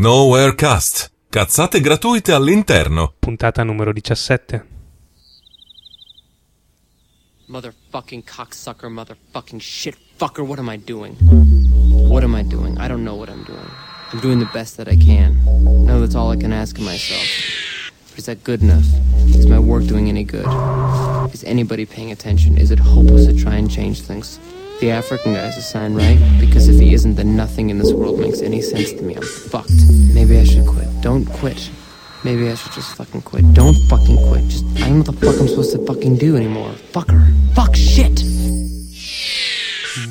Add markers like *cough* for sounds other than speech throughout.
Nowhere Cast. Cazzate gratuite all'interno. Puntata numero 17. Motherfucking cocksucker, motherfucking shit fucker, what am I doing? What am I doing? I don't know what I'm doing. I'm doing the best that I can. No, that's all I can ask of myself. But is that good enough? Is my work doing any good? Is anybody paying attention? Is it hopeless to try and change things? The African guy's a sign, right? Because if he isn't, then nothing in this world makes any sense to me. I'm fucked. Maybe I should quit. Don't quit. Maybe I should just fucking quit. Don't fucking quit. Just I don't know what the fuck I'm supposed to fucking do anymore. Fucker. Fuck shit.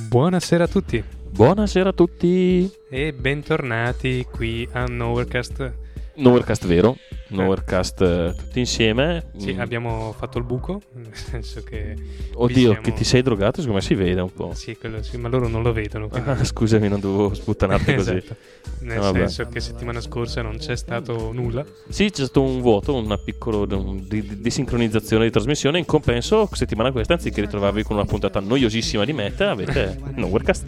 Buonasera a tutti Buonasera a tutti. e bentornati qui a Nowherecast. Nowherecast vero, Nowherecast eh, tutti insieme. Sì, Mm. abbiamo fatto il buco, *laughs* nel senso che... Oddio, siamo- che ti sei drogato, secondo me si vede un po'. Sì, quello sì, ma loro non lo vedono. *laughs* quindi- Ah, scusami, non dovevo *laughs* sputtanarti così. Esatto. Nel Eh, senso che settimana scorsa non c'è stato nulla. Sì, c'è stato un vuoto, una piccola un- di, di- di sincronizzazione di trasmissione. In compenso, settimana questa, anziché ritrovarvi con una puntata noiosissima di meta, avete Nowherecast.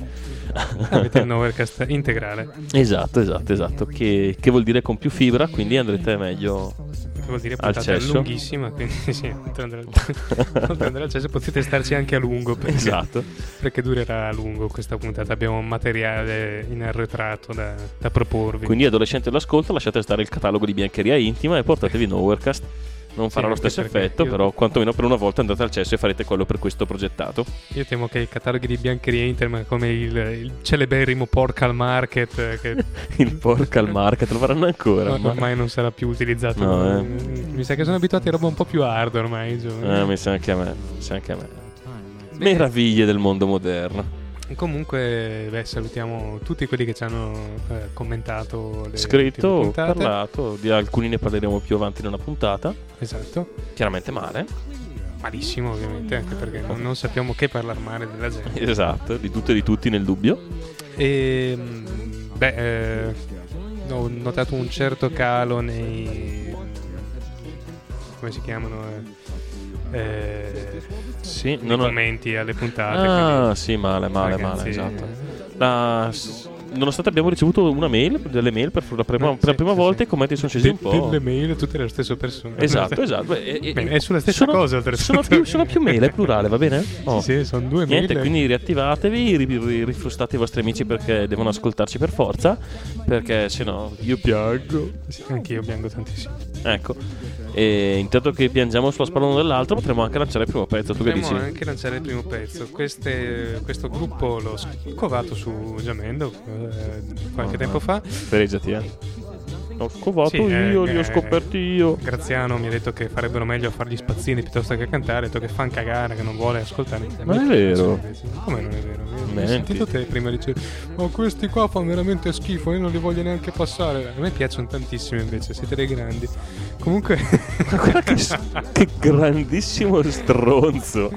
Avete il Nowherecast integrale, esatto, esatto, esatto. Che, che vuol dire con più fibra, quindi andrete meglio. Che vuol dire Al puntata cesso. lunghissima, quindi sì, oltre ad andare oltre ad andare al cesso potete starci anche a lungo. Perché, Esatto. perché durerà a lungo questa puntata. Abbiamo un materiale in arretrato da, da proporvi. Quindi, adolescenti all'ascolto, lasciate stare il catalogo di biancheria intima e portatevi Nowherecast. Non farà lo anche stesso effetto, io- però quantomeno per una volta andate al cesso e farete quello per questo progettato. Io temo che i cataloghi di biancheria intima come il, il celeberrimo Porcal Market eh, che *laughs* Il porca al market lo faranno ancora. no- ma- ormai non sarà più utilizzato. No, eh. Mi sa che sono abituati a roba un po' più hard ormai. i giovani. Eh, mi sa anche a me. Mi sa anche a me. Meraviglie del mondo moderno. Comunque, beh, salutiamo tutti quelli che ci hanno eh, commentato le Scritto, parlato, di alcuni ne parleremo più avanti in una puntata. Esatto. Chiaramente male. Malissimo, ovviamente, anche perché non, non sappiamo che parlare male della gente. *laughs* Esatto, di tutto e di tutti nel dubbio. E mm, beh, eh, ho notato un certo calo nei come si chiamano eh, eh, Sì, non ho- commenti alle puntate. Ah, quindi, sì, male, male, male, esatto. La- s- nonostante abbiamo ricevuto una mail, delle mail per la prima, no, per la prima sì, volta, sì. i commenti sono scesi un de- po'. delle mail tutte le stesse persone. Esatto, *laughs* esatto. E- e- Bene, è sulla stessa sono, cosa, sono più, sono più mail, è plurale, va bene? Oh. Sì, sì, sono due Niente, mail. quindi riattivatevi, ri- ri- rifrustate i vostri amici perché devono ascoltarci per forza, perché se no io piango. Sì, anch'io piango tantissimo. Ecco. E intanto che piangiamo sulla spalla dell'altro, potremmo anche lanciare il primo pezzo. Tu che Potremmo dici? anche lanciare il primo pezzo. Queste- questo gruppo l'ho scovato su Jamendo eh, qualche Ah. tempo fa. Fregiati, eh. L'ho scovato Sì, eh, io, li eh, ho scoperti io. Graziano mi ha detto che farebbero meglio a fare gli spazzini piuttosto che a cantare. Ha detto che fan cagare, che non vuole ascoltare. Ma è vero? Come non è vero? Ho sentito te prima dicevi, ma questi qua fanno veramente schifo, io non li voglio neanche passare. A me piacciono tantissimo invece, siete dei grandi. Comunque, *laughs* Guarda che, che grandissimo stronzo.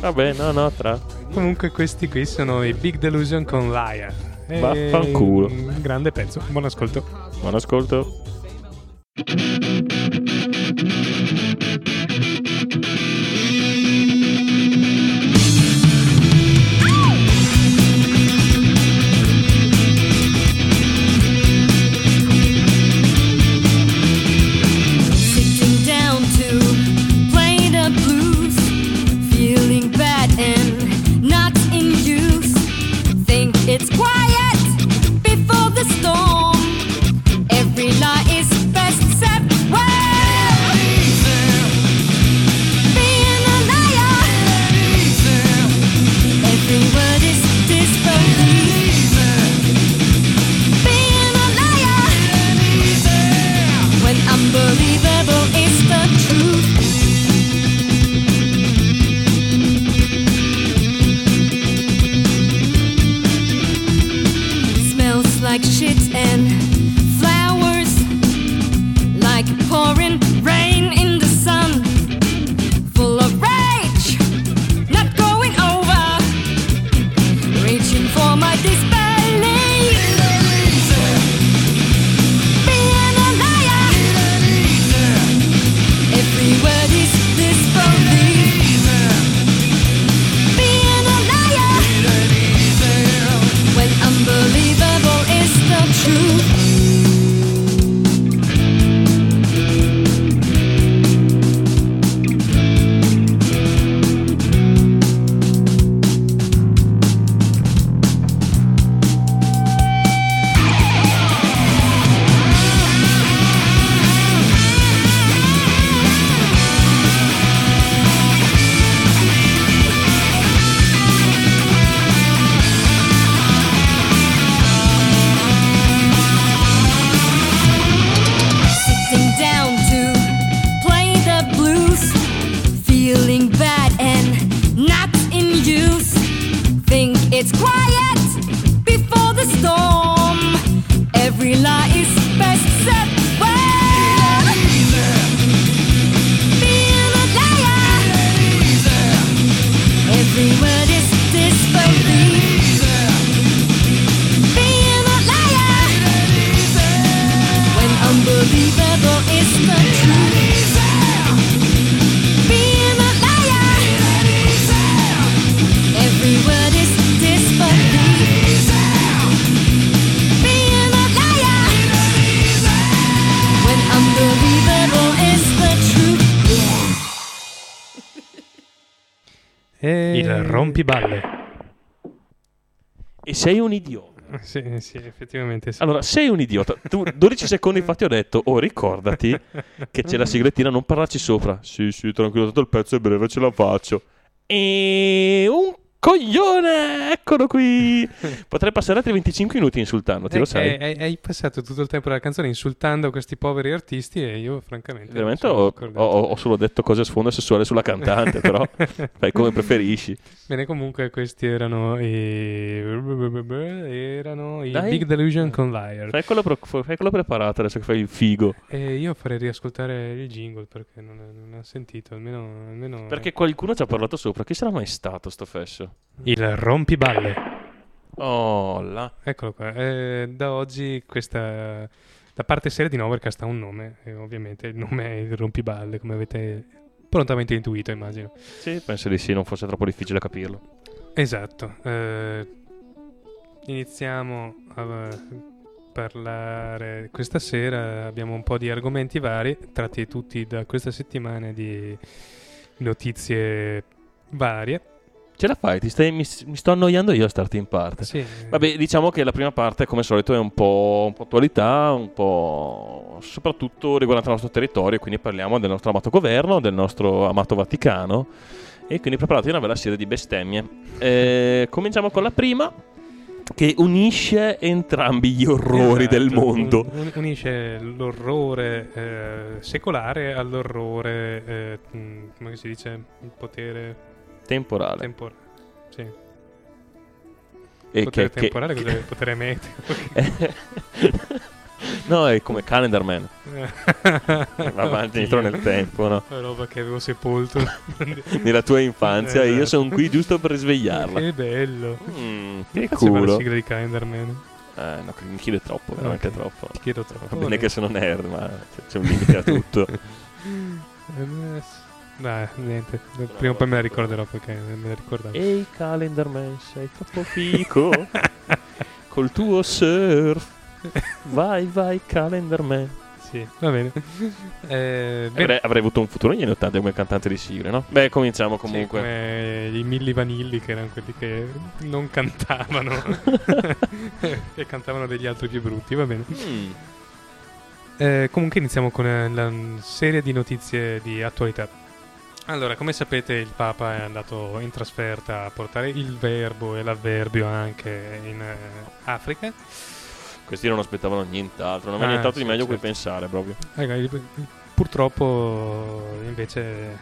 Vabbè, no, no, tra. comunque questi qui sono i Big Delusion con Laia. E- Vaffanculo. Un grande pezzo, buon ascolto. Buon ascolto. Sei un idiota. *laughs* Sì, sì, effettivamente sì. Allora, sei un idiota. Tu 12 secondi fa ti ho detto, oh ricordati che c'è la siglettina, non parlarci sopra. Sì, sì, tranquillo, tanto il pezzo è breve, ce la faccio. E un coglione, eccolo qui. *laughs* Potrei passare altri 25 minuti insultandoti, lo Eh, sai. eh, Hai, hai passato tutto il tempo della canzone insultando questi poveri artisti e io francamente... Veramente ho, ho- ho solo detto cose a sfondo sessuale sulla cantante, però *laughs* fai come preferisci. Bene, comunque questi erano i... erano i Dai. Big Delusion con Liar. Fai quello, pro- fai quello preparato adesso che fai il figo. E io farei riascoltare il jingle perché non, non ho sentito, almeno... almeno Perché qualcuno ci ha parlato sopra. Chi sarà mai stato sto fesso? Il rompiballe. Oh, là. Eccolo qua. Eh, da oggi questa... La parte seria di Novercast ha un nome, e ovviamente il nome è il rompiballe, come avete prontamente intuito, immagino. Sì, penso di sì, non fosse troppo difficile capirlo. Esatto. eh, iniziamo a parlare questa sera. Abbiamo un po' di argomenti vari, tratti tutti da questa settimana di notizie varie. Ce la fai? Ti stai- mi, mi sto annoiando io a starti in parte. Sì, Vabbè, diciamo che la prima parte, come al solito, è un po', un po' attualità, un po' soprattutto riguardante il nostro territorio. Quindi parliamo del nostro amato governo, del nostro amato Vaticano. E quindi preparati una bella serie di bestemmie. Eh, cominciamo con la prima, che unisce entrambi gli orrori Esatto, del mondo. un- un- unisce l'orrore eh, secolare all'orrore, eh, come si dice, il potere Temporale. temporale. Sì. E potere che- che- temporale, cos'è? potere meteo. no, è come Calendar Man. *laughs* Va avanti dietro nel tempo, no? La roba che avevo sepolto. *laughs* Nella tua infanzia, e io Esatto. sono qui giusto per risvegliarla. Che bello. Mm, Che che faceva la culo. sigla di Calendarman? Eh, no, mi chiede troppo, veramente Ok. troppo. Ti chiedo troppo. Va bene che sono nerd, ma c'è un limite a tutto. *laughs* Eh, Dai, niente. Prima o poi me la ricorderò perché me la ricordavo. Ehi, Calendar Man, sei troppo *laughs* fico. Col tuo surf. Vai, vai, Calendar Man. Sì, va bene. *laughs* Eh, bene. Avrei, avrei avuto un futuro negli anni 80 come cantante di sigle, no? Beh, cominciamo Sì, comunque. come i Milli Vanilli che erano quelli che non cantavano *laughs* e cantavano degli altri più brutti, va bene. Mm. Eh, comunque iniziamo con eh, la serie di notizie di attualità. Allora, come sapete il Papa è andato in trasferta a portare il verbo e l'avverbio anche in eh, Africa. Questi non aspettavano nient'altro. Non Ah, aveva nient'altro sì, di meglio certo. cui pensare proprio. Purtroppo invece eh,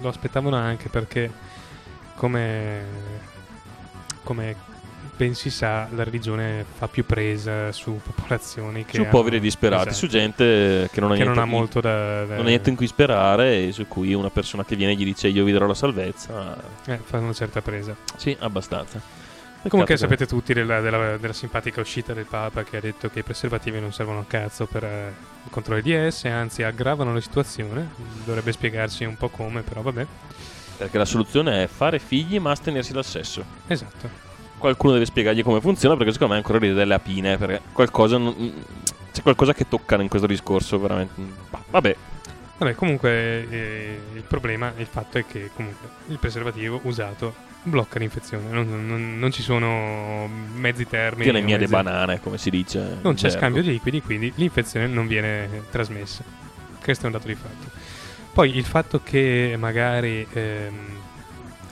lo aspettavano anche perché come, come ben si sa la religione fa più presa su popolazioni che su hanno- poveri e disperati, esatto, su gente che non ha, che niente, non ha molto da, da- non ha niente in cui sperare e su cui una persona che viene e gli dice io vi darò la salvezza. eh, fa una certa presa. Sì, abbastanza. Comunque Peccato che- sapete tutti della, della- della simpatica uscita del Papa che ha detto che i preservativi non servono a cazzo per eh, il controllo di DS, anzi aggravano la situazione. Dovrebbe spiegarci un po' come, però vabbè. Perché la soluzione è fare figli ma astenersi dal sesso. Esatto. Qualcuno deve spiegargli come funziona perché secondo me è ancora l'idea delle apine. Perché qualcosa non- c'è qualcosa che toccano in questo discorso veramente. Bah, Vabbè, Vabbè, comunque eh, il problema, il fatto è che comunque il preservativo usato blocca l'infezione. Non, non- non ci sono mezzi termini. tiene mia de mezzi- banane, come si dice. Non c'è gergo. scambio di liquidi, quindi l'infezione non viene trasmessa. Questo è un dato di fatto. Poi il fatto che magari ehm,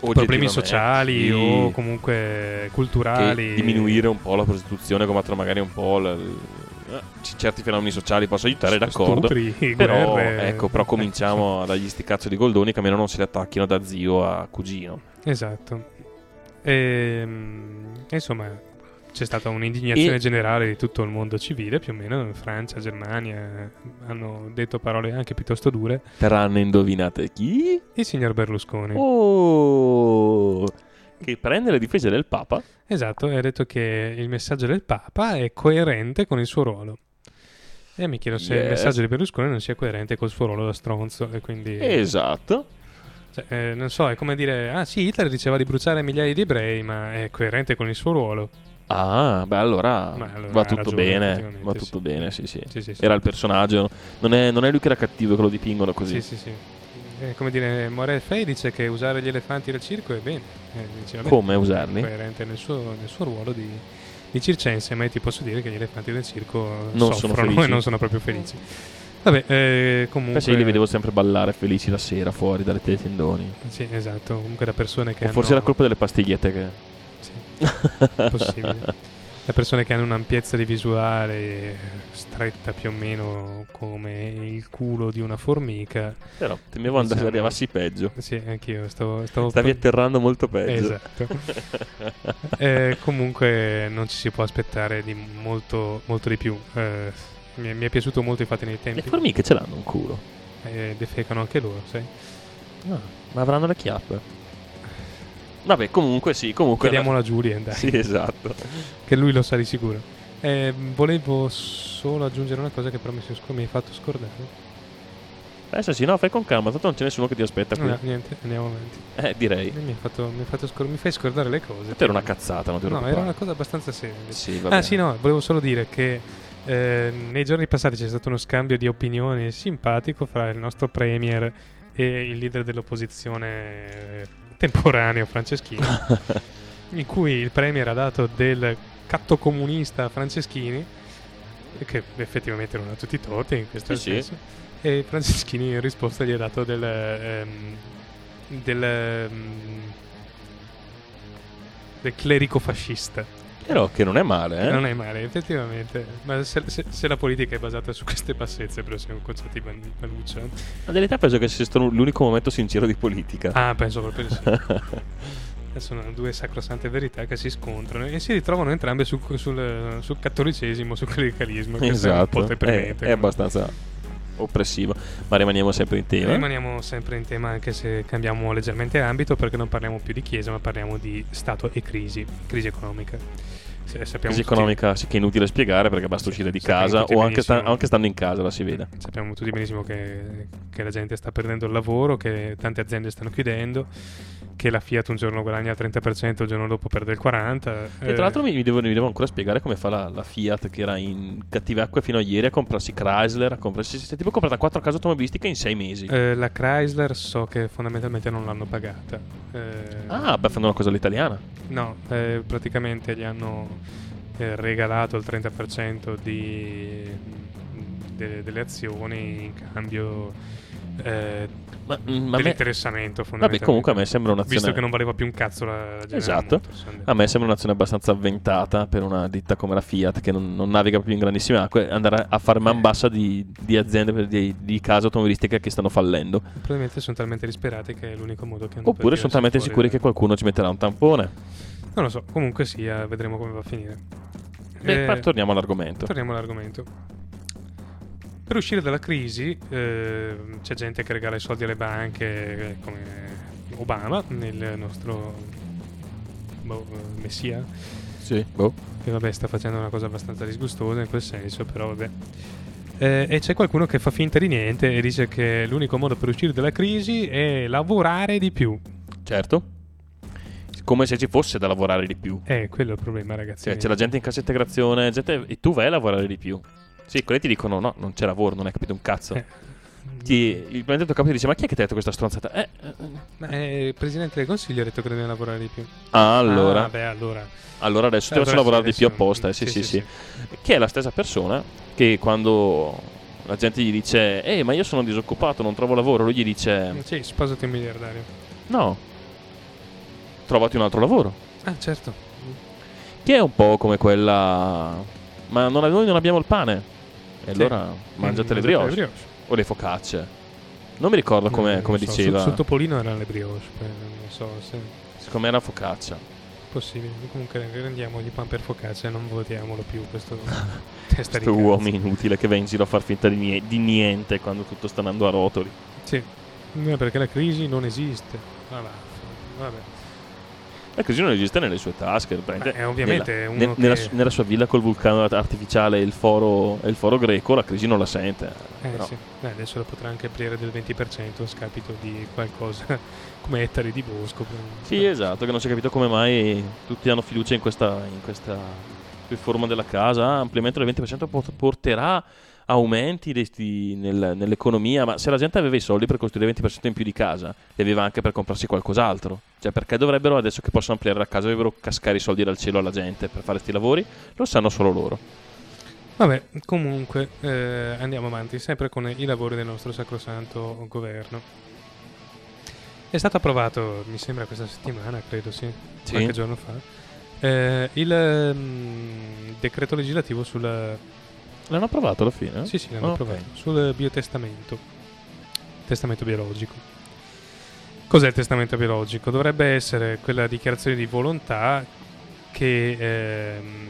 problemi sociali o comunque culturali diminuire un po' la prostituzione, combattere magari un po' l- l- eh, c- certi fenomeni sociali possa aiutare, d'accordo. stupri, Però, *laughs* guerre, ecco, però cominciamo a dargli sti cazzo di goldoni che almeno non se li attacchino da zio a cugino. Esatto. Ehm, insomma, c'è stata un'indignazione E- generale di tutto il mondo civile, più o meno, in Francia, Germania, hanno detto parole anche piuttosto dure. Tranne indovinate chi? Il signor Berlusconi. Oh, che prende le difese del Papa. Esatto, e ha detto che il messaggio del Papa è coerente con il suo ruolo. E mi chiedo se il Yes. messaggio di Berlusconi non sia coerente col suo ruolo da stronzo. E quindi, Esatto. cioè, eh, non so, è come dire: Ah, sì, Hitler diceva di bruciare migliaia di ebrei, ma è coerente con il suo ruolo. Ah, beh, allora, Ma allora va tutto ragione, bene. Va tutto sì. bene, sì, sì. Sì, sì, sì. Era il personaggio. Non è, non è lui che era cattivo che lo dipingono così. Sì, sì, sì. È come dire, Morel Fey dice che usare gli elefanti del circo è bene. Eh, dice, vabbè, Come usarli? È coerente nel suo, nel suo ruolo di, di circense, ma ti posso dire che gli elefanti del circo Non sono soffrono felici. *laughs* e non sono proprio felici. Vabbè, eh, comunque... Io li vedevo sempre ballare felici la sera fuori dalle tendoni. Sì, esatto, comunque da persone che O forse hanno... era colpa delle pastigliette che... Possibile. *laughs* Da persone che hanno un'ampiezza di visuale stretta più o meno come il culo di una formica. Però temevo andare Diciamo- arrivassi peggio. Sì, anch'io stavo... stavo Stavi atterrando molto peggio. Esatto. *laughs* Eh, comunque non ci si può aspettare di molto, molto di più. Eh, mi, è, mi è piaciuto molto infatti nei Le tempi. formiche ce l'hanno un culo. Eh, defecano anche loro, sai. No, ma avranno le chiappe. Vabbè, comunque sì, comunque... Chiediamola a Julian, dai, Sì, esatto. che lui lo sa di sicuro. Eh, volevo solo aggiungere una cosa che però mi, mi hai fatto scordare. Adesso sì, no, fai con calma, tanto non c'è nessuno che ti aspetta qui. No, niente, andiamo avanti. Eh, direi. Mi, hai fatto, mi hai fatto scor- mi fai scordare le cose. Per una cazzata, non ti No, era una cosa abbastanza seria. Sì. Ah sì, no, volevo solo dire che eh, nei giorni passati c'è stato uno scambio di opinioni simpatico fra il nostro premier e il leader dell'opposizione temporaneo Franceschini, *laughs* in cui il premier ha dato del catto comunista Franceschini, che effettivamente non ha tutti i torti in questo Sì, sì. senso, e Franceschini in risposta gli ha dato del... ehm, del ehm, del clerico fascista. Però che non è male, eh. Non è male, effettivamente. Ma se, se- se la politica è basata su queste bassezze, però siamo concetti ban- maluccio. Ma in realtà penso che sia stato l'unico momento sincero di politica. Ah, penso proprio di sì. *laughs* Sono due sacrosante verità che si scontrano e si ritrovano entrambe su- sul, sul cattolicesimo, sul clericalismo. che è un esatto. po' È, è abbastanza oppressivo. Ma rimaniamo sempre in tema. Rimaniamo sempre in tema anche se cambiamo leggermente ambito perché non parliamo più di chiesa ma parliamo di Stato e crisi, crisi economica. Se- Crisi tutti- economica sì che è inutile spiegare perché basta uscire di sappiamo casa o anche, sta- anche stando in casa la si vede. Sappiamo tutti benissimo che, che la gente sta perdendo il lavoro, che tante aziende stanno chiudendo, che la Fiat un giorno guadagna il 30%, il giorno dopo perde il 40%. E tra l'altro mi, devo, mi devo ancora spiegare come fa la, la Fiat che era in cattive acque fino a ieri a comprarsi Chrysler, a comprarsi, si è tipo comprata quattro case automobilistiche in sei mesi. Eh, la Chrysler so che fondamentalmente non l'hanno pagata. Eh, Ah, beh, fanno una cosa all'italiana. No, eh, praticamente gli hanno eh, regalato il 30% di, de- delle azioni in cambio eh, Ma, mm, ma a me, dell'interessamento vabbè, comunque a me sembra un'azione... Visto che non valeva più un cazzo la, General Esatto. Motors, A me sembra un'azione abbastanza avventata per una ditta come la Fiat che non, non naviga più in grandissime acque andare a fare man bassa di, di aziende, di, di case automobilistiche che stanno fallendo. Probabilmente sono talmente disperati che è l'unico modo che hanno Oppure sono talmente sicuri da- che qualcuno ci metterà un tampone. Non lo so, comunque sia, vedremo come va a finire. Beh, Eh, torniamo all'argomento. torniamo all'argomento. Per uscire dalla crisi eh, c'è gente che regala i soldi alle banche eh, come Obama, il nostro boh, eh, messia, Sì, boh. che vabbè sta facendo una cosa abbastanza disgustosa in quel senso, però vabbè. Eh, e c'è qualcuno che fa finta di niente e dice che l'unico modo per uscire dalla crisi è lavorare di più. Certo. Come se ci fosse da lavorare di più. Eh, quello è il problema, ragazzi. Cioè, c'è la gente in cassa integrazione, gente, e tu vai a lavorare di più. Sì, quelli ti dicono no, non c'è lavoro, non hai capito un cazzo. Eh. Ti- il benedetto capo ti dice ma chi è che ti ha detto questa stronzata? Eh, eh, eh. Ma eh, il presidente del consiglio ha detto che dobbiamo lavorare di più. Ah, allora. Ah, beh, allora. Allora adesso ti Allora faccio lavorare sì, di più adesso- apposta, eh, sì, sì, sì, Che è la stessa persona che quando la gente gli dice "Eh, ma io sono disoccupato, non trovo lavoro", lui gli dice Sì, sposati un miliardario. "No. Trovati un altro lavoro". Ah, certo. Che è un po' come quella "Ma non, noi non abbiamo il pane". E Sì. allora mangiate le Mm, brioche o le focacce. Non mi ricordo come, come so, diceva. Sul, sul Topolino erano le brioche. Non so se. Secondo me era focaccia. possibile. Comunque rendiamogli pan per focaccia e non votiamolo più questo *laughs* testa di Questo cazzo. uomo inutile che va in giro a far finta di, nie- di niente quando tutto sta andando a rotoli. Sì, No, perché la crisi non esiste. Ah, va, vabbè. La crisi non esiste nelle sue tasche. Beh, ovviamente nella, uno ne- nella, che- su- nella sua villa col vulcano artificiale e il foro, e il foro greco, la crisi non la sente. Eh, Però- sì. Eh, adesso lo potrà anche aprire del 20% a scapito di qualcosa *laughs* come ettari di bosco. Sì, *laughs* esatto, che non si è capito come mai tutti hanno fiducia in questa, in questa riforma della casa. Ah, ampliamento del 20% pot- porterà aumenti desti- nel- nell'economia, ma se la gente aveva i soldi per costruire il 20% in più di casa, li aveva anche per comprarsi qualcos'altro. Cioè, perché dovrebbero, adesso che possono ampliare la casa, dovrebbero cascare i soldi dal cielo alla gente per fare questi lavori? Lo sanno solo loro. Vabbè, comunque eh, andiamo avanti, sempre con i lavori del nostro sacrosanto governo. È stato approvato, mi sembra questa settimana, credo sì, Sì. qualche giorno fa, eh, il mm, decreto legislativo sul... L'hanno approvato alla fine? Sì, sì, l'hanno Ok. approvato, sul biotestamento, testamento biologico. Cos'è il testamento biologico? Dovrebbe essere quella dichiarazione di volontà che ehm,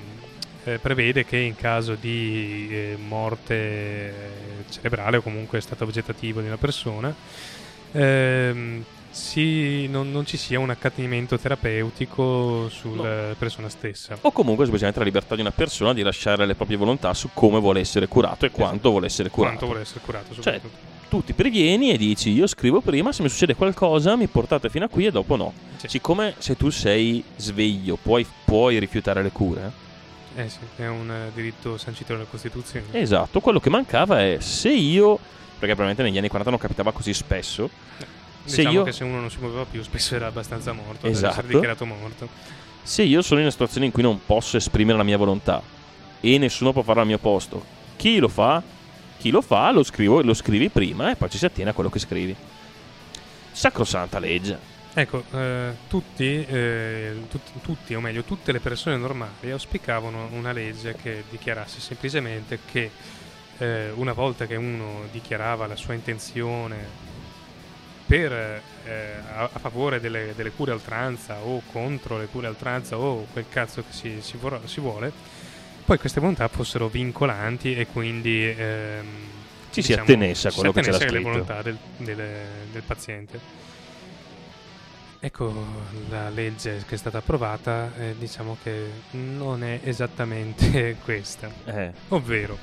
eh, prevede che in caso di eh, morte cerebrale o comunque stato vegetativo di una persona ehm, si- non, non ci sia un accanimento terapeutico sulla persona stessa. O comunque semplicemente la libertà di una persona di lasciare le proprie volontà su come vuole essere curato e quanto vuole essere curato. Quanto vuole essere curato Cioè, soprattutto. tu ti preghieni e dici io scrivo prima, se mi succede qualcosa mi portate fino a qui e dopo no. Sì. Siccome se tu sei sveglio puoi, puoi rifiutare le cure, Eh sì, è un eh, diritto sancito dalla Costituzione. esatto, quello che mancava è se io, perché probabilmente negli anni 40 non capitava così spesso, se Diciamo io, che se uno non si muoveva più spesso era abbastanza morto, deve Esatto. essere dichiarato morto. se io sono in una situazione in cui non posso esprimere la mia volontà e nessuno può farlo al mio posto, chi lo fa? Chi lo fa lo, scrivo, lo scrivi prima e poi ci si attiene a quello che scrivi. Sacrosanta legge. Ecco, eh, tutti, eh, tut- tutti, o meglio, tutte le persone normali auspicavano una legge che dichiarasse semplicemente che eh, una volta che uno dichiarava la sua intenzione per, eh, a, a favore delle, delle cure a oltranza o contro le cure a oltranza o quel cazzo che si, si vor- si vuole, poi queste volontà fossero vincolanti e quindi ehm, Ci si attenesse a quello si che c'era attenesse alle volontà del, del- del paziente. Ecco, la legge che è stata approvata, eh, diciamo che non è esattamente *laughs* questa. Eh, Ovvero,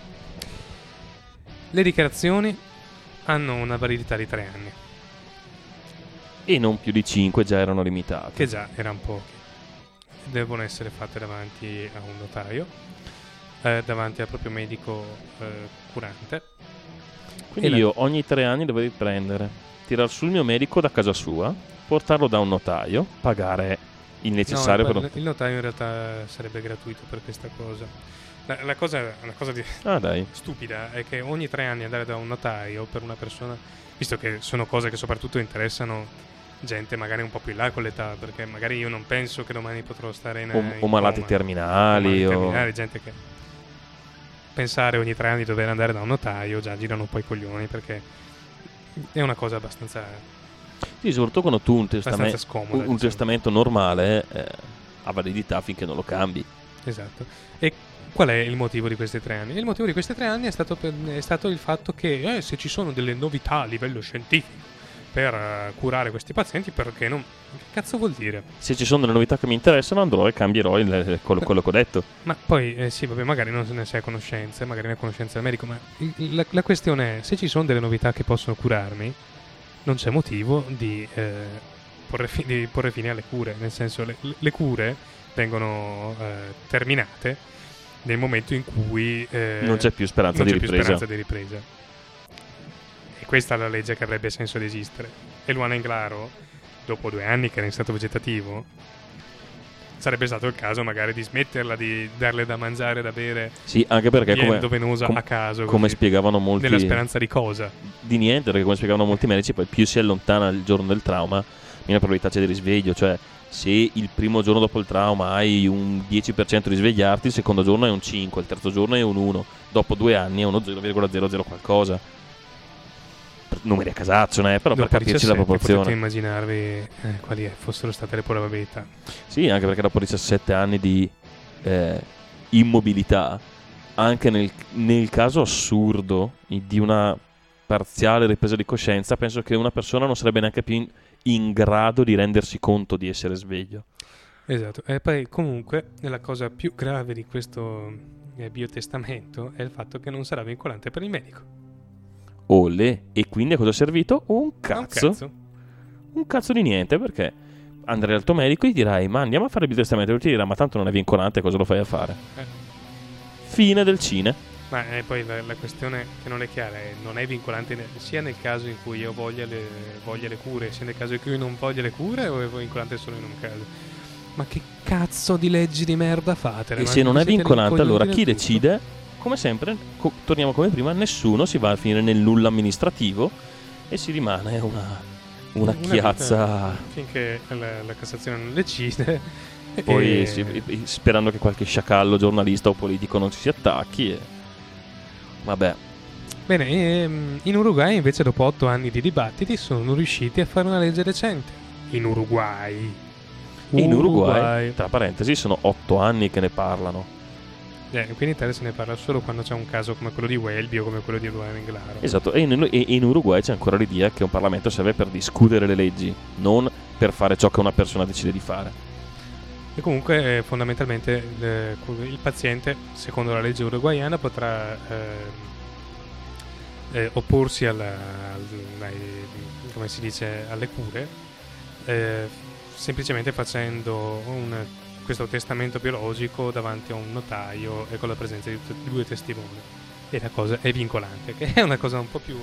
le dichiarazioni hanno una validità di tre anni, e non più di 5 già erano limitate. che già erano poche. Devono essere fatte davanti a un notaio, eh, davanti al proprio medico eh, curante. Quindi E la- io ogni tre anni dovevo prendere, tirar sul mio medico da casa sua, portarlo da un notaio, pagare il necessario No, per... il, notaio in realtà sarebbe gratuito per questa cosa. La, la cosa, una cosa di, Ah stupida è che ogni tre anni andare da un notaio per una persona, visto che sono cose che soprattutto interessano gente magari un po' più in là con l'età, perché magari io non penso che domani potrò stare in, o, in o malati coma, terminali, o malati o... terminali, gente che pensare ogni tre anni di dover andare da un notaio già girano un po' i coglioni perché è una cosa abbastanza, Sì, soprattutto quando tu un, abbastanza testame- scomoda. un, un diciamo. testamento normale eh, ha validità finché non lo cambi. Esatto. E qual è il motivo di questi tre anni? Il motivo di questi tre anni è stato, per- è stato il fatto che eh, se ci sono delle novità a livello scientifico per eh, curare questi pazienti, perché non... Che cazzo vuol dire? Se ci sono delle novità che mi interessano andrò e cambierò il- quello, quello che ho detto. Ma poi, eh, sì, vabbè, magari non se ne sei a conoscenza, magari ne a conoscenza del medico, ma il- la, la questione è, se ci sono delle novità che possono curarmi, non c'è motivo di, eh, porre, fi- di porre fine alle cure, nel senso le, le cure vengono eh, terminate nel momento in cui eh, Non c'è più speranza non di c'è più ripresa. speranza di ripresa. Questa è la legge che avrebbe senso di esistere. E Luana Inglaro, dopo due anni che era in stato vegetativo, sarebbe stato il caso magari di smetterla di darle da mangiare, da bere, Sì, anche perché come, come, endovenosa com- a caso, come così, spiegavano molti... nella speranza di cosa. di niente, perché come spiegavano molti medici, poi più si allontana il giorno del trauma, meno probabilità c'è di risveglio, cioè se il primo giorno dopo il trauma hai un 10% di svegliarti, il secondo giorno è un 5, il terzo giorno è un 1, dopo due anni è uno 0,00 qualcosa. Numeri a casaccio, eh, però Dopo per capirci la 17 proporzione. Potete immaginarvi eh, quali fossero state le probabilità. Sì, anche perché dopo 17 anni di eh, immobilità, anche nel, nel caso assurdo di una parziale ripresa di coscienza, penso che una persona non sarebbe neanche più in, in grado di rendersi conto di essere sveglio. Esatto. E poi comunque la cosa più grave di questo eh, biotestamento è il fatto che non sarà vincolante per il medico. Olle, e quindi a cosa è servito? Un Un cazzo. cazzo. Un cazzo di niente, perché andrai al tuo medico e gli dirai, ma andiamo a fare il biotestamento, e lui ti dirà, ma tanto non è vincolante, cosa lo fai a fare? Eh. Fine del cine. Ma eh, poi la, la questione che non è chiara è non è vincolante ne- sia nel caso in cui io voglia le, voglia le cure, sia nel caso in cui io non voglia le cure o è vincolante solo in un caso. Ma che cazzo di leggi di merda fate? E se non è vincolante, allora chi decide? Come sempre, co- torniamo come prima, nessuno si va a finire nel nulla amministrativo e si rimane una, una chiazza. Finché la, la Cassazione non decide. Poi e- e sperando che qualche sciacallo, giornalista o politico non ci si attacchi. E... Vabbè, Bene, ehm, in Uruguay invece dopo otto anni di dibattiti sono riusciti a fare una legge decente. In Uruguay. In Uruguay, tra parentesi, sono otto anni che ne parlano. Eh, qui in Italia se ne parla solo quando c'è un caso come quello di Welby o come quello di Ruan Inglaro. Esatto, e in, e in Uruguay c'è ancora l'idea che un Parlamento serve per discutere le leggi, non per fare ciò che una persona decide di fare. E comunque eh, fondamentalmente il, il paziente, secondo la legge uruguayana, potrà eh, eh, opporsi alla, al- ai- come si dice, alle cure eh, semplicemente facendo un- questo testamento biologico davanti a un notaio e con la presenza di due testimoni. E la cosa è vincolante, che è una cosa un po' più,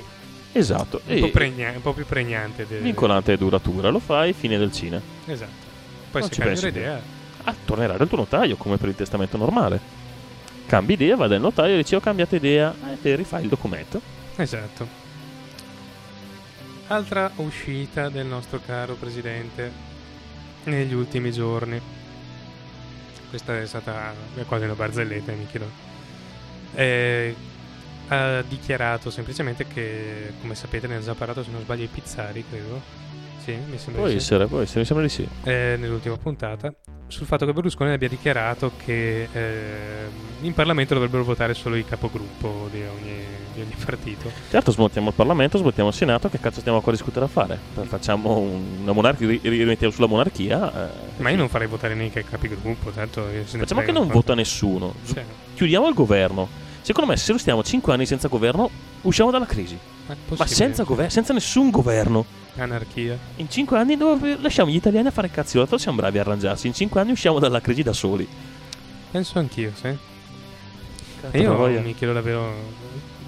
Esatto, un po', e pregna- un po' più pregnante. de- vincolante e duratura, lo fai, fine del cine. Esatto. Poi Non se cambi pensi idea, Ah, tornerai dal tuo notaio come per il testamento normale. Cambi idea, vai dal notaio e dici ho cambiato idea e te rifai il documento. Esatto. Altra uscita del nostro caro presidente negli ultimi giorni. Questa è stata quasi una barzelletta, mi chiedo. Eh, ha dichiarato semplicemente che, come sapete, ne ha già parlato, se non sbaglio, ai pizzari, credo. Sì, mi sembra Può di sì essere, può essere, mi sembra di sì. eh, nell'ultima puntata sul fatto che Berlusconi abbia dichiarato che eh, in Parlamento dovrebbero votare solo i capogruppo di ogni, di ogni partito. Certo, smontiamo il Parlamento, smontiamo il Senato, che cazzo stiamo qua a discutere a fare? Facciamo un- una monarchia, ri- rimettiamo sulla monarchia. eh, Ma io non farei votare neanche i capigruppo, tanto Facciamo che non quanto- vota nessuno. Cioè, Chiudiamo il governo. Secondo me, se lo stiamo 5 anni senza governo, usciamo dalla crisi. ma, Ma senza governo, senza nessun governo. Anarchia. In 5 anni dove lasciamo gli italiani a fare cazzi, loro siamo bravi a arrangiarsi. In 5 anni usciamo dalla crisi da soli. Penso anch'io, sì. E Cazzo, io mi chiedo davvero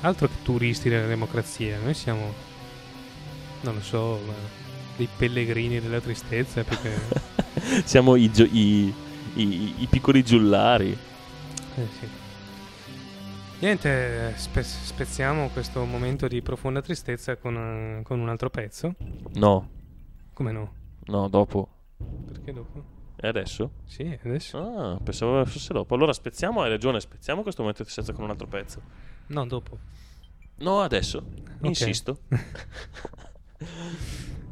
altro che turisti della democrazia. Noi siamo, non lo so, dei pellegrini della tristezza più che... *laughs* Siamo i, gio- i- i- i piccoli giullari. Eh, sì. Niente, spe- spezziamo questo momento di profonda tristezza con, eh, con un altro pezzo. No, Come no? no, dopo. Perché dopo? E adesso? Sì, adesso. Ah, pensavo fosse dopo. Allora spezziamo, hai ragione, spezziamo questo momento di tristezza con un altro pezzo. No, dopo. No, adesso. Ok. Insisto. *laughs*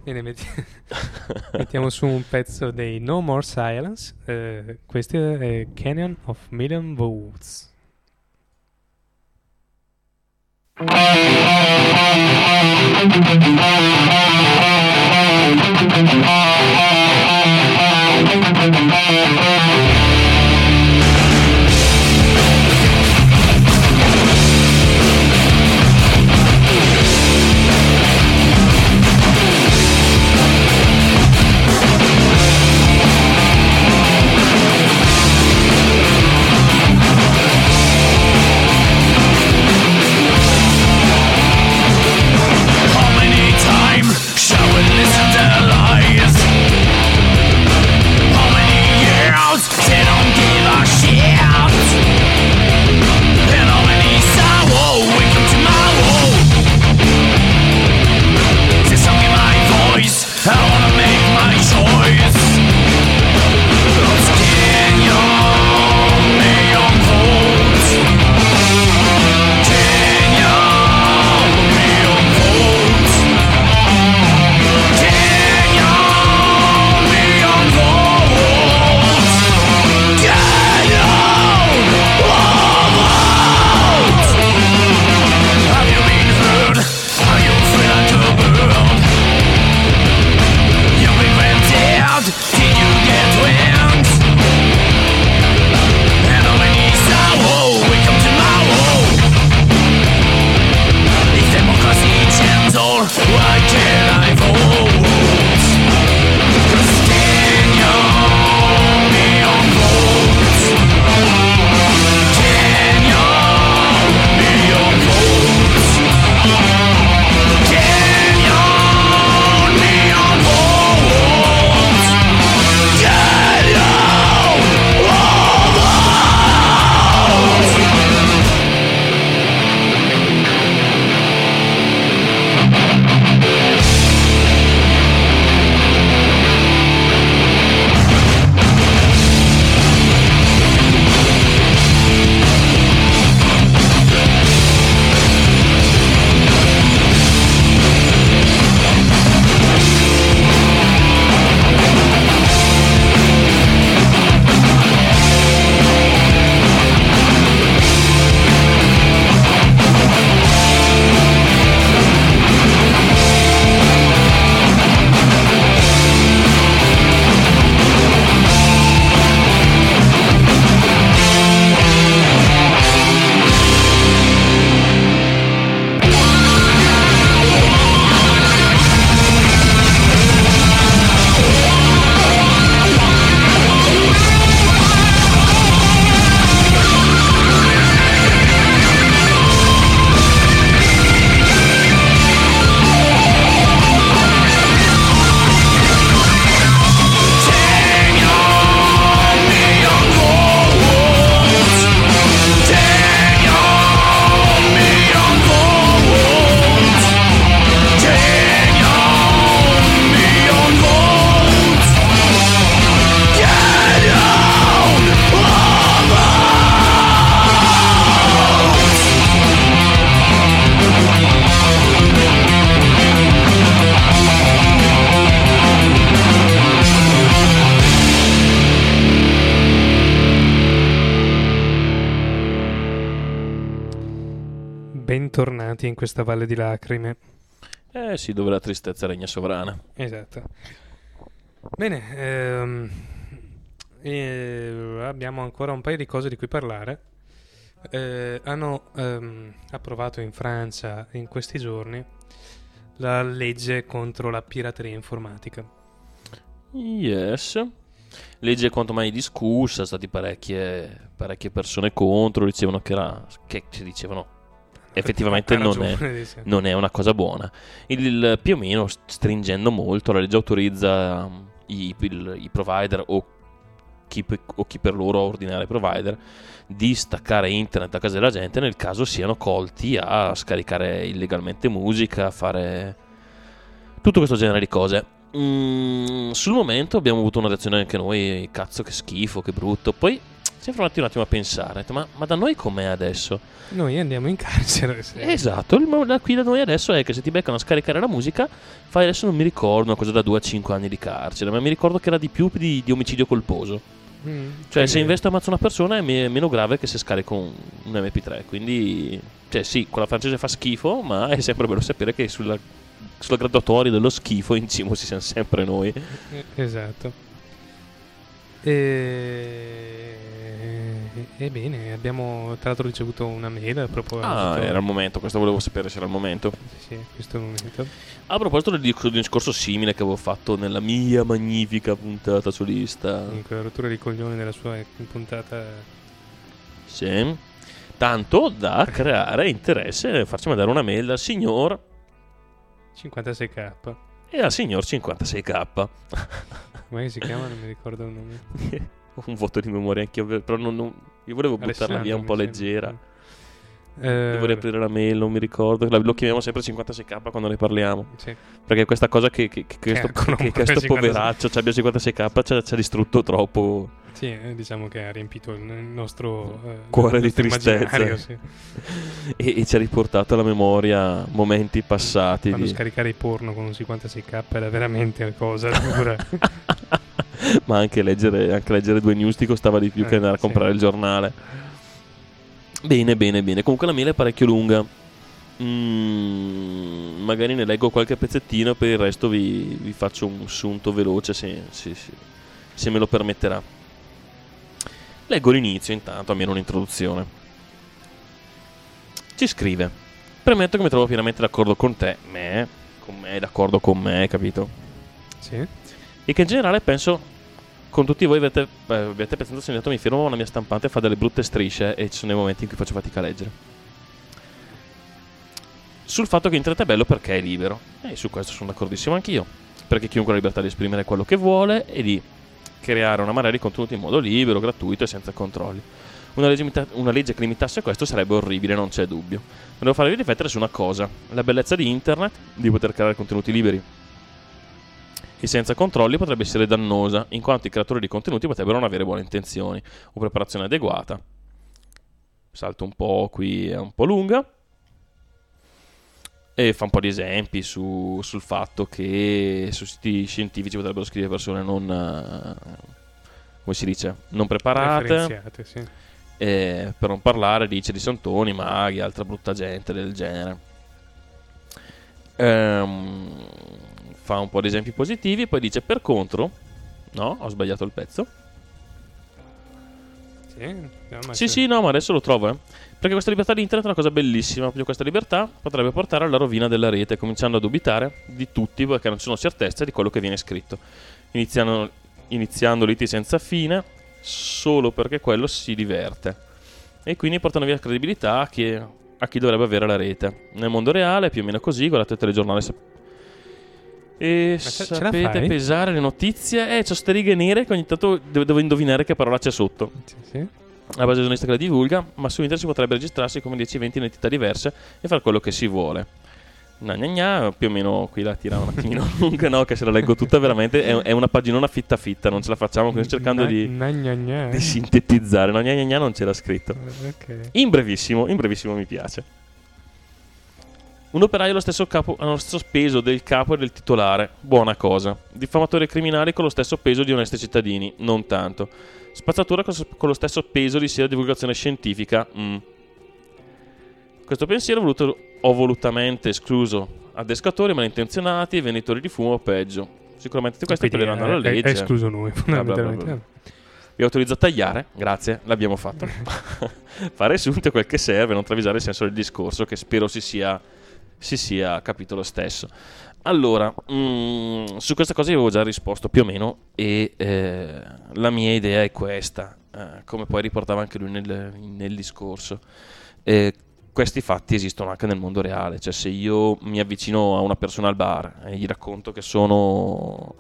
Bene, metti- *laughs* mettiamo su un pezzo dei No More Silence. eh, questo è Canyon of Million Votes. Thank bentornati in questa valle di lacrime. Eh sì, dove la tristezza regna sovrana. Esatto. Bene, ehm, eh, abbiamo ancora un paio di cose di cui parlare. Eh, hanno ehm, approvato in Francia in questi giorni la legge contro la pirateria informatica. Yes. Legge quanto mai discussa, stati parecchie, parecchie persone contro, dicevano che era... che dicevano effettivamente non è, non è una cosa buona. Il, il- più o meno, stringendo molto, la legge autorizza um, i, il- i provider o chi, o chi per loro ordinare provider di staccare internet da casa della gente nel caso siano colti a scaricare illegalmente musica, a fare tutto questo genere di cose. Mm, sul momento abbiamo avuto una reazione anche noi, cazzo che schifo, che brutto. Poi siamo fermati un attimo a pensare, ma, ma da noi com'è adesso? Noi andiamo in carcere. se- Esatto, il da qui da noi adesso è che se ti beccano a scaricare la musica, fai adesso non mi ricordo una cosa da 2 a 5 anni di carcere, ma mi ricordo che era di più di, di omicidio colposo. Mm, Cioè, se investo e ammazzo una persona è me- meno grave che se scarico un, un MP3. Quindi, cioè, sì, quella francese fa schifo, ma è sempre bello sapere che sulla, sulla graduatoria dello schifo in cima ci siamo sempre noi. Esatto. E... Ebbene, abbiamo tra l'altro ricevuto una mail a proposito. Ah, era il momento, questo volevo sapere se era il momento. Sì, questo è il momento. A proposito di un discorso simile che avevo fatto nella mia magnifica puntata solista. Comunque, la rottura di coglioni della sua puntata. Sì. Tanto da *laughs* creare interesse, farci mandare una mail al signor 56k. e al signor 56k. *laughs* Come si chiama? Non mi ricordo il nome. *laughs* un voto di memoria anch'io, però non, non- io volevo buttarla via un po' leggera. Eh, Devo riaprire la mail, non mi ricordo. Lo chiamiamo sempre 56k quando ne parliamo. sì. Perché questa cosa che, che, che questo, che questo *laughs* 56. poveraccio ci abbia 56k ci ha, ci ha distrutto troppo. Sì, eh, diciamo che ha riempito il nostro eh, Cuore il di tristezza. sì. *laughs* E, e ci ha riportato alla memoria momenti passati. Quando di- scaricare i porno con un 56k era veramente una cosa dura. *laughs* Ma anche leggere, anche leggere due news ti costava di più Eh, che andare a sì. comprare il giornale. Bene, bene, bene. Comunque la mail è parecchio lunga. Mm, magari ne leggo qualche pezzettino, per il resto vi, vi faccio un sunto veloce se, se- se- se me lo permetterà. Leggo l'inizio intanto, almeno un'introduzione. Ci scrive. Premetto che mi trovo pienamente d'accordo con te, me, con me, d'accordo con me, capito? sì. e che in generale penso con tutti voi avete, eh, avete presentato segnato mi firmo ma la mia stampante fa delle brutte strisce e ci sono dei momenti in cui faccio fatica a leggere sul fatto che internet è bello perché è libero e su questo sono d'accordissimo anch'io perché chiunque ha la libertà di esprimere quello che vuole e di creare una marea di contenuti in modo libero, gratuito e senza controlli una legge, imita- una legge che limitasse questo sarebbe orribile, non c'è dubbio. Volevo farvi riflettere su una cosa: la bellezza di internet, di poter creare contenuti liberi e senza controlli potrebbe essere dannosa, in quanto i creatori di contenuti potrebbero non avere buone intenzioni o preparazione adeguata. Salto un po' qui, è un po' lunga. E fa un po' di esempi su- sul fatto che su siti scientifici potrebbero scrivere persone non. eh, come si dice? Non preparate. Sì. E per non parlare dice di santoni, maghi, altra brutta gente del genere. Ehm, fa un po' di esempi positivi, poi dice per contro, no, ho sbagliato il pezzo. Sì, Sì, sì, no, ma adesso lo trovo, eh. Perché questa libertà di internet è una cosa bellissima. Proprio questa libertà potrebbe portare alla rovina della rete, cominciando a dubitare di tutti perché non ci sono certezze di quello che viene scritto. Iniziando, iniziando liti senza fine solo perché quello si diverte. E quindi portano via credibilità a chi, a chi dovrebbe avere la rete. Nel mondo reale è più o meno così, guardate il telegiornale. e ce- ce sapete fai? pesare le notizie? Eh, c'ho ste righe nere che ogni tanto devo, devo indovinare che parola c'è sotto Sì, sì. La base giornalista che la divulga, ma su internet si potrebbe registrarsi come 10-20 identità diverse e fare quello che si vuole. Gna gna gna, più o meno qui la tira un attimino *laughs* lunga, no, che se la leggo tutta veramente è, è una paginona fitta fitta, non ce la facciamo, quindi cercando di, di sintetizzare, no, gna gna gna non c'era scritto. In brevissimo, in brevissimo mi piace. Un operaio ha lo stesso, capo, ha lo stesso peso del capo e del titolare, buona cosa. Diffamatori criminali con lo stesso peso di onesti cittadini, non tanto. Spazzatura con lo stesso peso di sia divulgazione scientifica, mm. Questo pensiero voluto- ho volutamente escluso adescatori malintenzionati, venditori di fumo o peggio. Sicuramente tutte queste Quindi, appelleranno alla eh, è- legge. È escluso noi, Bla, bla, bla, fondamentalmente. bla. Vi autorizzo a tagliare, grazie, l'abbiamo fatto. *laughs* Fare assunto è quel che serve, non travisare il senso del discorso, che spero si sia, si sia capito lo stesso. Allora, mm, su questa cosa avevo già risposto più o meno e eh, la mia idea è questa, eh, come poi riportava anche lui nel, nel discorso. Eh, questi fatti esistono anche nel mondo reale, cioè se io mi avvicino a una persona al bar e gli racconto che sono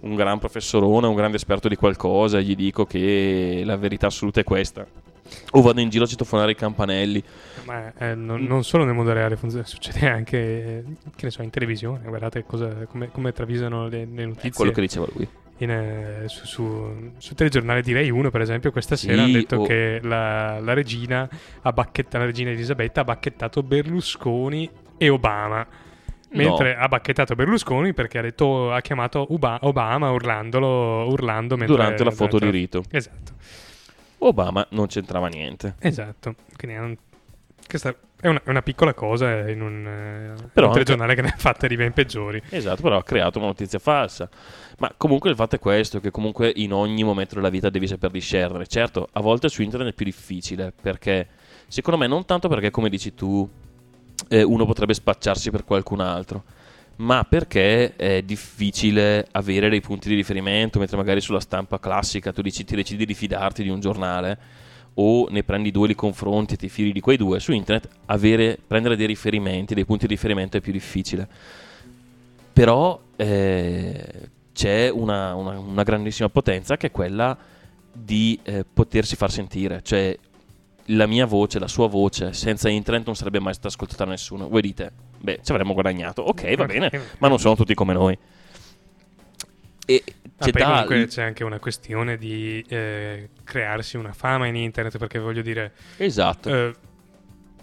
un gran professorone, un grande esperto di qualcosa, gli dico che la verità assoluta è questa. O vado in giro a citofonare i campanelli. Ma eh, non, non solo nel mondo reale *laughs* succede anche eh, che ne so, in televisione. Guardate cosa, come, come travisano le, le È notizie. quello che diceva lui. in, eh, su, su, su telegiornale di Rai 1 per esempio questa Sì, sera hanno detto o- che la, la regina ha la regina Elisabetta ha bacchettato Berlusconi e Obama mentre ha bacchettato Berlusconi perché ha, detto, ha chiamato Uba- Obama urlandolo urlando mentre, Durante la foto di rito. esatto Obama non c'entrava niente. esatto quindi è un- questa è una, è una piccola cosa in un, eh, Però un anche- telegiornale che ne ha fatte di ben peggiori Esatto, però ha creato una notizia falsa. Ma comunque il fatto è questo, che comunque in ogni momento della vita devi saper discernere. Certo, a volte su internet è più difficile, perché secondo me non tanto perché, come dici tu, eh, uno potrebbe spacciarsi per qualcun altro, ma perché è difficile avere dei punti di riferimento, mentre magari sulla stampa classica tu dici, ti decidi di fidarti di un giornale o ne prendi due, li confronti e ti fidi di quei due. Su internet avere, prendere dei riferimenti, dei punti di riferimento è più difficile però eh, c'è una, una- una grandissima potenza che è quella di eh, potersi far sentire, cioè la mia voce, la sua voce, senza internet non sarebbe mai stata ascoltata da nessuno. Voi dite, beh, ci avremmo guadagnato, ok, va bene, ma non sono tutti come noi. E Ah, c'è poi da... comunque c'è anche una questione di eh, crearsi una fama in internet perché voglio dire Esatto. Eh,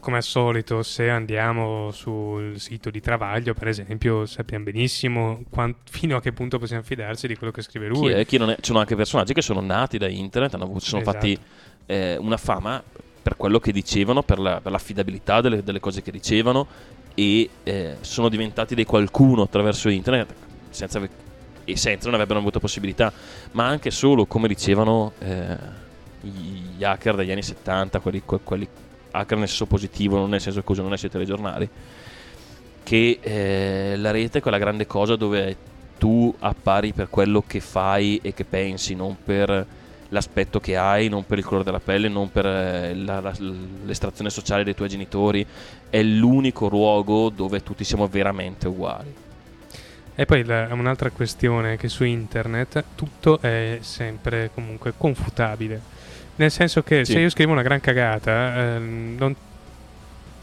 come al solito, se andiamo sul sito di Travaglio, per esempio, sappiamo benissimo quan- fino a che punto possiamo fidarci di quello che scrive Chi lui. è? Chi non è? Ci sono anche personaggi che sono nati da internet, hanno sono Esatto. fatti eh, una fama per quello che dicevano, per, la- per l'affidabilità delle, delle cose che dicevano e eh, sono diventati dei qualcuno attraverso internet senza e senza non avrebbero avuto possibilità, ma anche solo come dicevano eh, gli hacker degli anni 70, quelli, que- quelli hacker nel senso positivo, non nel senso che usano sui telegiornali, che eh, la rete è quella grande cosa dove tu appari per quello che fai e che pensi, non per l'aspetto che hai, non per il colore della pelle, non per eh, la- la- l'estrazione sociale dei tuoi genitori. È l'unico luogo dove tutti siamo veramente uguali. E poi la- un'altra questione che su internet tutto è sempre comunque confutabile. Nel senso che Sì. se io scrivo una gran cagata, ehm, non-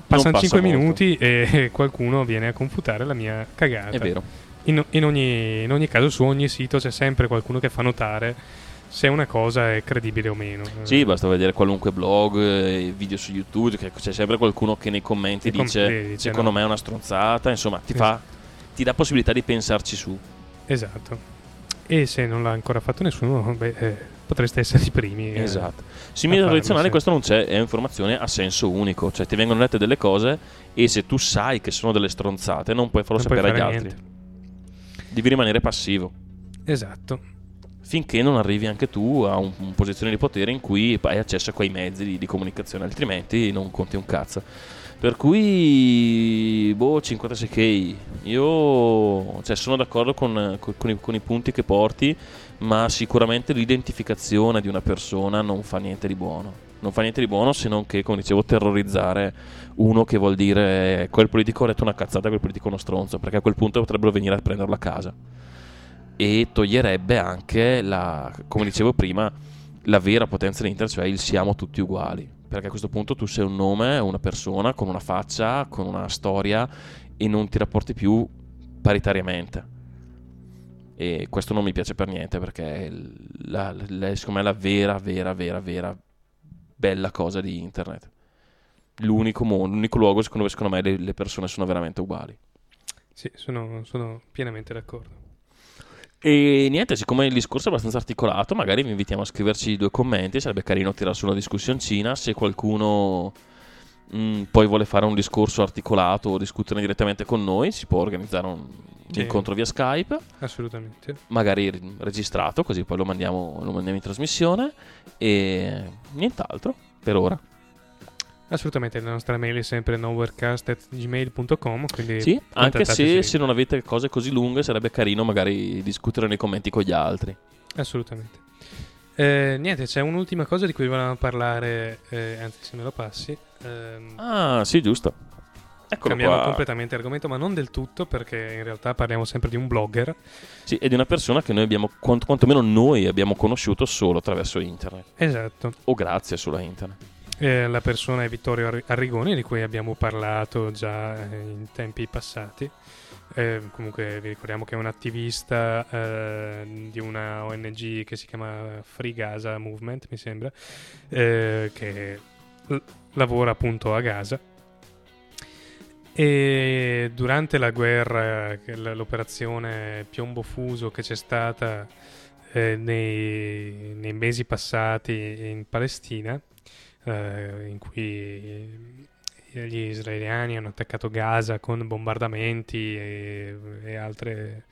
passano passa 5 molto. minuti e *laughs* qualcuno viene a confutare la mia cagata. È vero. In, in ogni, in ogni caso, su ogni sito c'è sempre qualcuno che fa notare se una cosa è credibile o meno. Sì, basta vedere qualunque blog, eh, video su YouTube, c'è sempre qualcuno che nei commenti com- dice, sì, dice secondo no." me è una stronzata, insomma, ti, Esatto. fa, ti dà possibilità di pensarci su. Esatto. E se non l'ha ancora fatto nessuno, beh, eh, potreste essere i primi. eh. Esatto. Tradizionali sì. questo non c'è, è informazione a senso unico, cioè ti vengono dette delle cose e se tu sai che sono delle stronzate non puoi farlo Non puoi sapere agli fare altri. Devi rimanere passivo Esatto. finché non arrivi anche tu a un- una posizione di potere in cui hai accesso a quei mezzi di, di comunicazione, altrimenti non conti un cazzo. Per cui, boh, 56k. Io cioè, sono d'accordo con, con- i, con i punti che porti, ma sicuramente l'identificazione di una persona non fa niente di buono. Non fa niente di buono se non che, come dicevo, terrorizzare uno che vuol dire quel politico ha detto una cazzata, quel politico è uno stronzo, perché a quel punto potrebbero venire a prenderlo a casa. E toglierebbe anche, la, come dicevo prima, la vera potenza dell'internet, cioè il siamo tutti uguali. Perché a questo punto tu sei un nome, una persona con una faccia, con una storia e non ti rapporti più paritariamente. E questo non mi piace per niente perché la, la- secondo me è la vera, vera, vera, vera bella cosa di internet. L'unico mondo, l'unico luogo secondo, secondo me le, le persone sono veramente uguali. Sì, sono, sono pienamente d'accordo. E niente, siccome il discorso è abbastanza articolato, magari vi invitiamo a scriverci due commenti, sarebbe carino tirare su una discussioncina, se qualcuno mm, poi vuole fare un discorso articolato o discutere direttamente con noi, si può organizzare un, Sì. incontro via Skype, Assolutamente. magari re- registrato, così poi lo mandiamo, lo mandiamo in trasmissione e nient'altro per ora. Assolutamente, la nostra mail è sempre nowherecast.gmail.com, quindi Sì, anche se, se non avete cose così lunghe sarebbe carino magari discutere nei commenti con gli altri. Assolutamente. Eh, niente, c'è un'ultima cosa di cui volevamo parlare, eh, anzi se me lo passi. ehm, Ah, sì, giusto. Eccolo cambiamo qua. completamente argomento, ma non del tutto, perché in realtà parliamo sempre di un blogger. Sì, è di una persona che noi abbiamo, quant- quantomeno noi abbiamo conosciuto solo attraverso internet. Esatto. O grazie solo a internet. Eh, la persona è Vittorio Arri- Arrigoni, di cui abbiamo parlato già eh, in tempi passati. Eh, comunque vi ricordiamo che è un attivista eh, di una ONG che si chiama Free Gaza Movement, mi sembra, eh, che l- lavora appunto a Gaza. E durante la guerra, l'operazione Piombo Fuso che c'è stata eh, nei, nei mesi passati in Palestina, eh, in cui gli israeliani hanno attaccato Gaza con bombardamenti e, e altre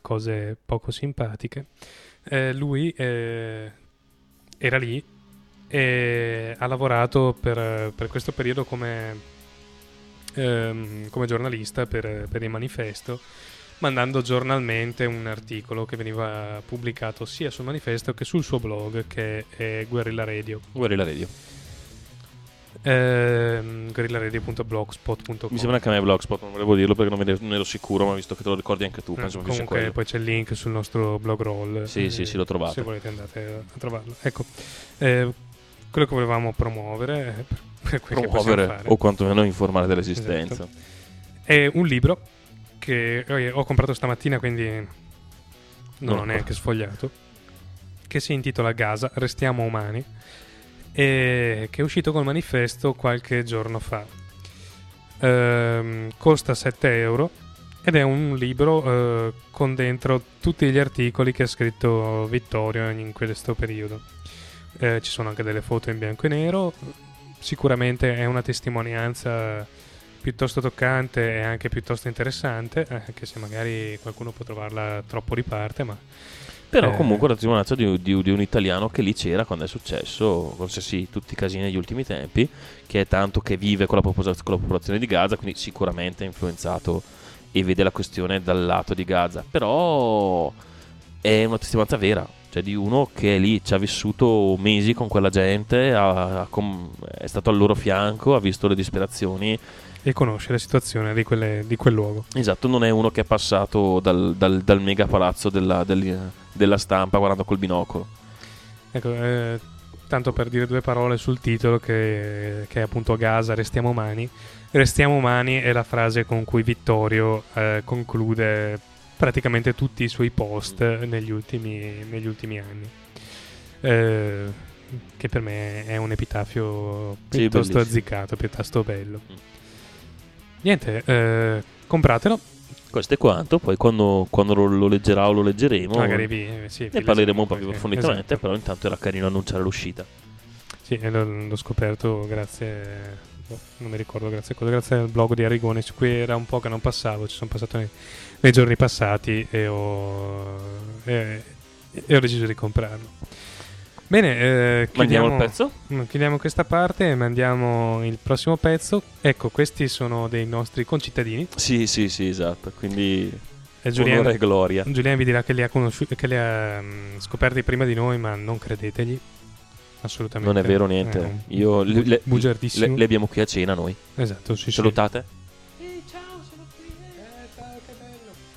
cose poco simpatiche. Eh, lui eh, era lì e ha lavorato per, per questo periodo come, ehm, come giornalista per, per il manifesto, mandando giornalmente un articolo che veniva pubblicato sia sul manifesto che sul suo blog che è Guerrilla Radio. Guardi la radio. Ehm, guerrillaradio.blogspot.com Mi sembra che a me Blogspot, non volevo dirlo perché non, ne- non ero sicuro, ma visto che te lo ricordi anche tu, Eh, penso che sia comunque quello. poi c'è il link sul nostro blog roll Sì, eh, sì, sì, lo trovate. se volete andate a trovarlo ecco eh, quello che volevamo promuovere eh, per, per Promuovere o quantomeno informare dell'esistenza. Esatto. è un libro che ho comprato stamattina quindi non Non ho neanche sfogliato che si intitola Gaza restiamo umani che è uscito col manifesto qualche giorno fa Ehm, costa 7 euro ed è un libro eh, con dentro tutti gli articoli che ha scritto Vittorio in questo periodo. Eh, ci sono anche delle foto in bianco e nero. Sicuramente è una testimonianza piuttosto toccante e anche piuttosto interessante, eh, anche se magari qualcuno può trovarla troppo di parte, ma Però Eh. comunque la testimonianza di, di- di un italiano che lì c'era quando è successo, qualsiasi tutti i casini negli ultimi tempi, che è tanto che vive con la, poposa- con la popolazione di Gaza, quindi sicuramente è influenzato e vede la questione dal lato di Gaza. Però è una testimonianza vera, cioè di uno che è lì, ci ha vissuto mesi con quella gente, ha- ha è stato al loro fianco, ha visto le disperazioni. e conosce la situazione di, quelle- di quel luogo. Esatto, non è uno che è passato dal, dal- dal mega palazzo della, del- della stampa guardando col binocolo. Ecco, eh, tanto per dire due parole sul titolo che, che è appunto Gaza, restiamo umani. Restiamo umani è la frase con cui Vittorio eh, conclude praticamente tutti i suoi post negli ultimi, negli ultimi anni. Eh, che per me è un epitafio Sì, piuttosto bellissimo. azzeccato, piuttosto bello. Mm. Niente, eh, compratelo, Questo è quanto, poi quando, quando lo, lo leggerà o lo leggeremo magari vi, eh, sì, ne parleremo un po' più approfonditamente, esatto. però intanto era carino annunciare l'uscita. Sì, l'ho, l'ho scoperto grazie, boh, non mi ricordo grazie a cosa, grazie al blog di Arrigoni, su cui era un po' che non passavo, ci sono passato nei, nei giorni passati e ho, e, e ho deciso di comprarlo. Bene, eh, Mandiamo chiudiamo, il pezzo? mm, chiudiamo questa parte e mandiamo il prossimo pezzo. Ecco, questi sono dei nostri concittadini. Sì, sì, sì, esatto. Quindi E onore e gloria. Giuliano vi dirà che li ha, conosciuti, che li ha mm, scoperti prima di noi, ma non credetegli. Assolutamente. Non è vero niente. Un Io le, le- le- abbiamo qui a cena noi. Esatto, sì, sì.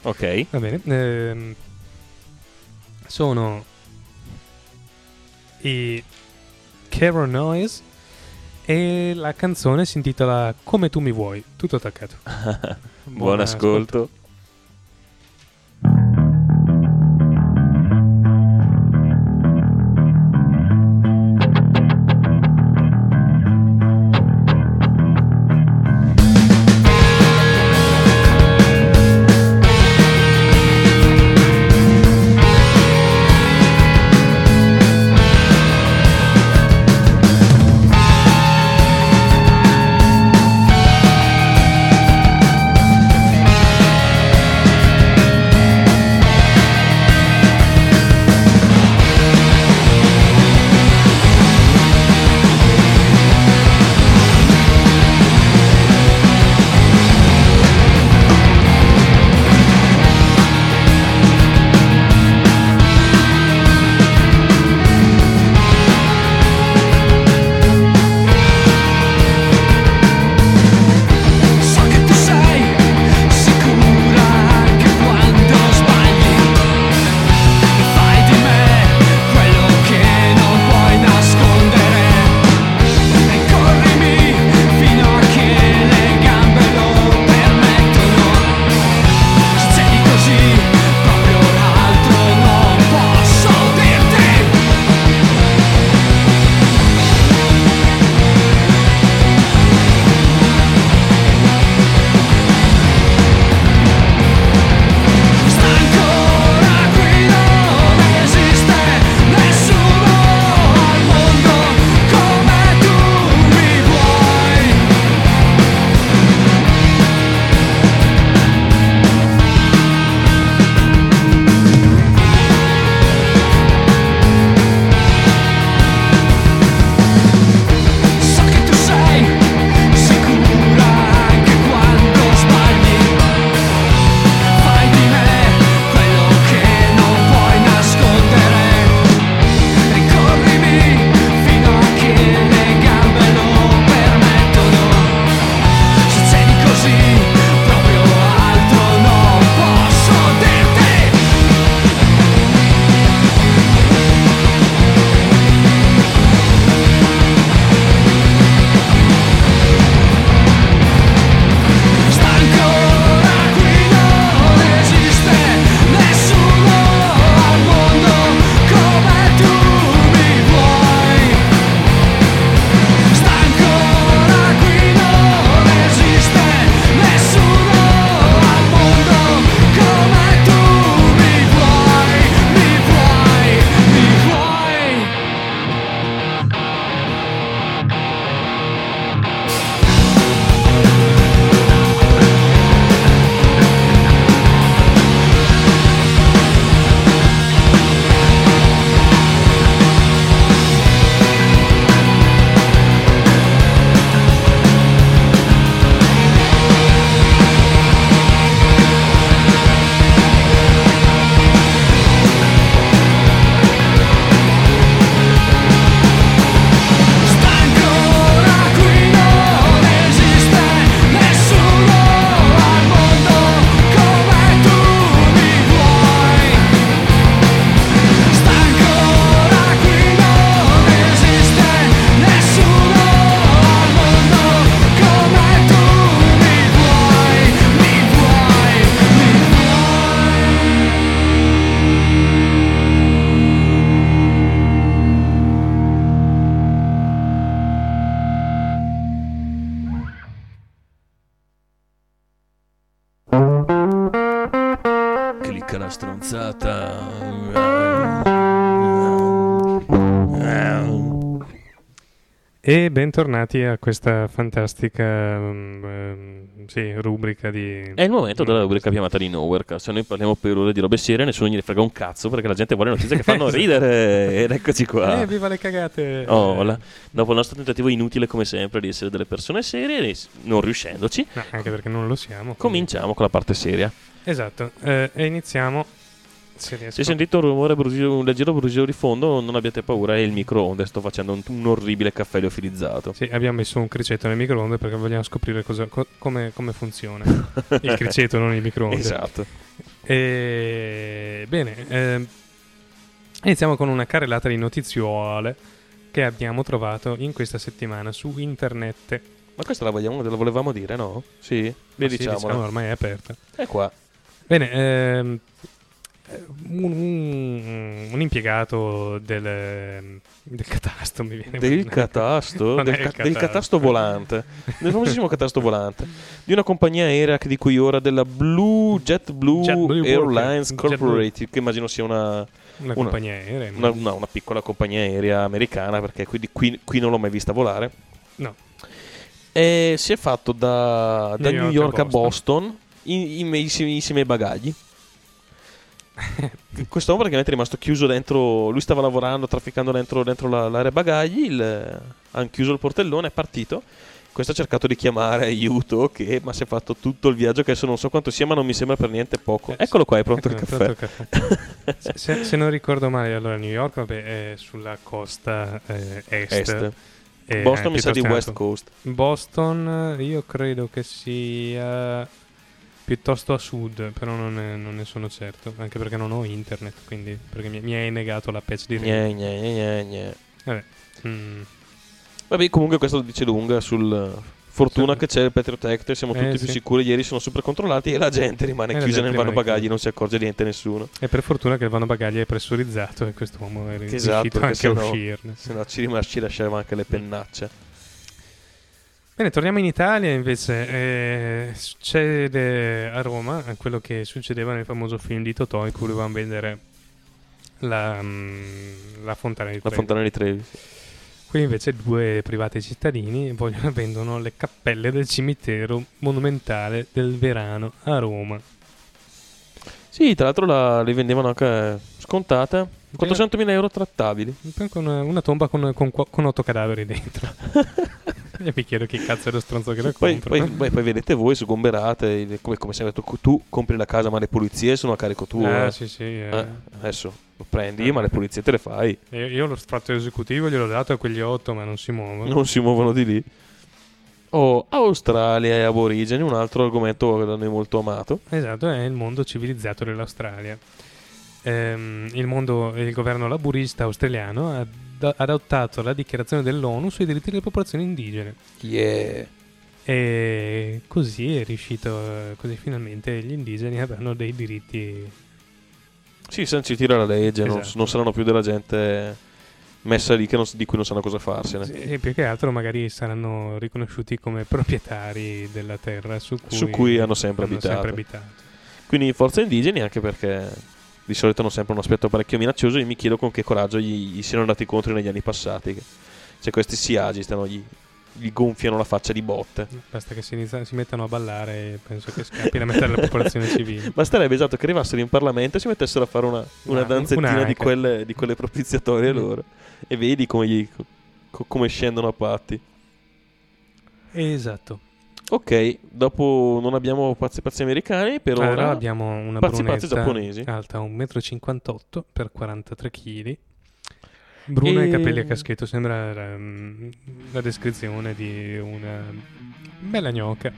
Ok. Va bene. ehm, sono i Carol Noise e la canzone si intitola Come tu mi vuoi, tutto attaccato. *laughs* Buon ascolto. Come E bentornati a questa fantastica ehm, sì, rubrica di... È il momento della rubrica chiamata di Nowherecast. Se noi parliamo per ore di robe serie, nessuno gliene frega un cazzo perché la gente vuole notizie che fanno *laughs* ridere. Ed eccoci qua. Eh, viva le cagate! Oh, la- dopo il nostro tentativo inutile, come sempre, di essere delle persone serie, non riuscendoci, No, anche perché non lo siamo. quindi- cominciamo con la parte seria. Esatto, eh, e iniziamo... Se sentite un rumore brusio, un leggero brusio di fondo, non abbiate paura, è il microonde. Sto facendo un, un orribile caffè liofilizzato. Sì, abbiamo messo un criceto nel microonde perché vogliamo scoprire cosa- co- come, come funziona. *laughs* il criceto, non il microonde. Esatto. E... Bene, ehm, iniziamo con una carrellata di notiziole che abbiamo trovato in questa settimana su internet. Ma questa la, vogliamo, la volevamo dire, no? Sì? Ma Beh, sì, diciamo, ormai è aperta. È qua. Bene, ehm, un, un- un impiegato del, del catasto mi viene Del catasto? Del, ca- del catasto. catasto volante. Del famosissimo catasto volante. Di una compagnia aerea che di cui ora della Blue JetBlue, JetBlue Airlines Walker. Corporated, che immagino sia una, Una una- compagnia aerea. una, no, una piccola compagnia aerea americana, perché qui, qui- qui non l'ho mai vista volare. No. E si è fatto da, da New New York York a a Boston, in- in- insieme insieme ai bagagli. *laughs* Quest'uomo praticamente è rimasto chiuso dentro. Lui stava lavorando, trafficando dentro, dentro la- l'area bagagli. il- hanno chiuso il portellone, è partito. Questo ha cercato di chiamare aiuto, che, ma si è fatto tutto il viaggio, che adesso non so quanto sia, ma non mi sembra per niente poco. Eccolo qua, è pronto il Ecco, caffè. pronto il caffè. *laughs* se, se- non ricordo male, allora New York vabbè, è sulla costa eh, est. Est. Boston mi sa di West. Coast. Boston, io credo che sia piuttosto a sud, però non, è- non ne sono certo, anche perché non ho internet, quindi perché mi, mi hai negato la patch di. Gne, gne, gne, gne, gne. Vabbè. mm. Vabbè, comunque questo dice lunga sul fortuna Sì. che c'è il e siamo Eh, tutti più sì. sicuri. Ieri sono super controllati e la gente rimane E la chiusa gente nel vano bagagli, non si accorge di niente nessuno. E per fortuna che il vano bagagli è pressurizzato e quest'uomo è riuscito Esatto, perché anche a sennò- uscirne. Se no ci, rim- ci lasciamo anche le pennacce. Bene, torniamo in Italia invece. Eh, succede a Roma quello che succedeva nel famoso film di Totò in cui volevano vendere la, mm, la fontana di La Trevi. fontana di Trevi. Qui invece due privati cittadini vogliono *laughs* vendono le cappelle del cimitero monumentale del Verano a Roma. Sì, tra l'altro la, le vendevano anche scontate. 400.000 euro trattabili. Con una, una tomba con, con, con otto cadaveri dentro. *laughs* *laughs* e mi chiedo chi cazzo è lo stronzo che la Poi, compra. poi, poi- poi vedete voi, sgomberate. Come, come sempre tu, tu compri la casa, ma le pulizie sono a carico tuo. Ah, eh. sì, sì. eh. Eh, adesso lo prendi, ma le pulizie te le fai. Io, io lo sfratto esecutivo gliel'ho dato a quegli otto, ma non si muovono. Non si muovono di lì. Oh, Australia e aborigeni, un altro argomento da noi molto amato. Esatto, è il mondo civilizzato dell'Australia. Ehm, il, mondo, il governo laburista australiano ha adottato la dichiarazione dell'ONU sui diritti delle popolazioni indigene. Yeah. E così è riuscito, eh, così finalmente gli indigeni avranno dei diritti. Sì, sanciti dalla legge, non, Esatto. non saranno più della gente messa lì che non di cui non sanno cosa farsene. E più che altro magari saranno riconosciuti come proprietari della terra su cui, Su cui hanno sempre abitato. sempre abitato. Quindi forza indigeni, anche perché di solito hanno sempre un aspetto parecchio minaccioso. Io mi chiedo con che coraggio gli, gli siano andati contro negli anni passati. Se questi si agitano, gli, gli gonfiano la faccia di botte. Basta che si, inizia- si mettano a ballare e penso che scappi la metà della popolazione civile. *laughs* Basterebbe esatto che arrivassero in Parlamento e si mettessero a fare una, una Una- danzettina una di quelle, di quelle propiziatorie Mm. loro. E vedi come, gli- co- come scendono a patti. Esatto. Ok, dopo non abbiamo pazzi pazzi americani, per allora ora abbiamo una pazzi pazzi giapponesi. alta 1,58 m per 43 kg. Bruna e... E- capelli a caschetto, sembra la, la descrizione di una bella gnocca.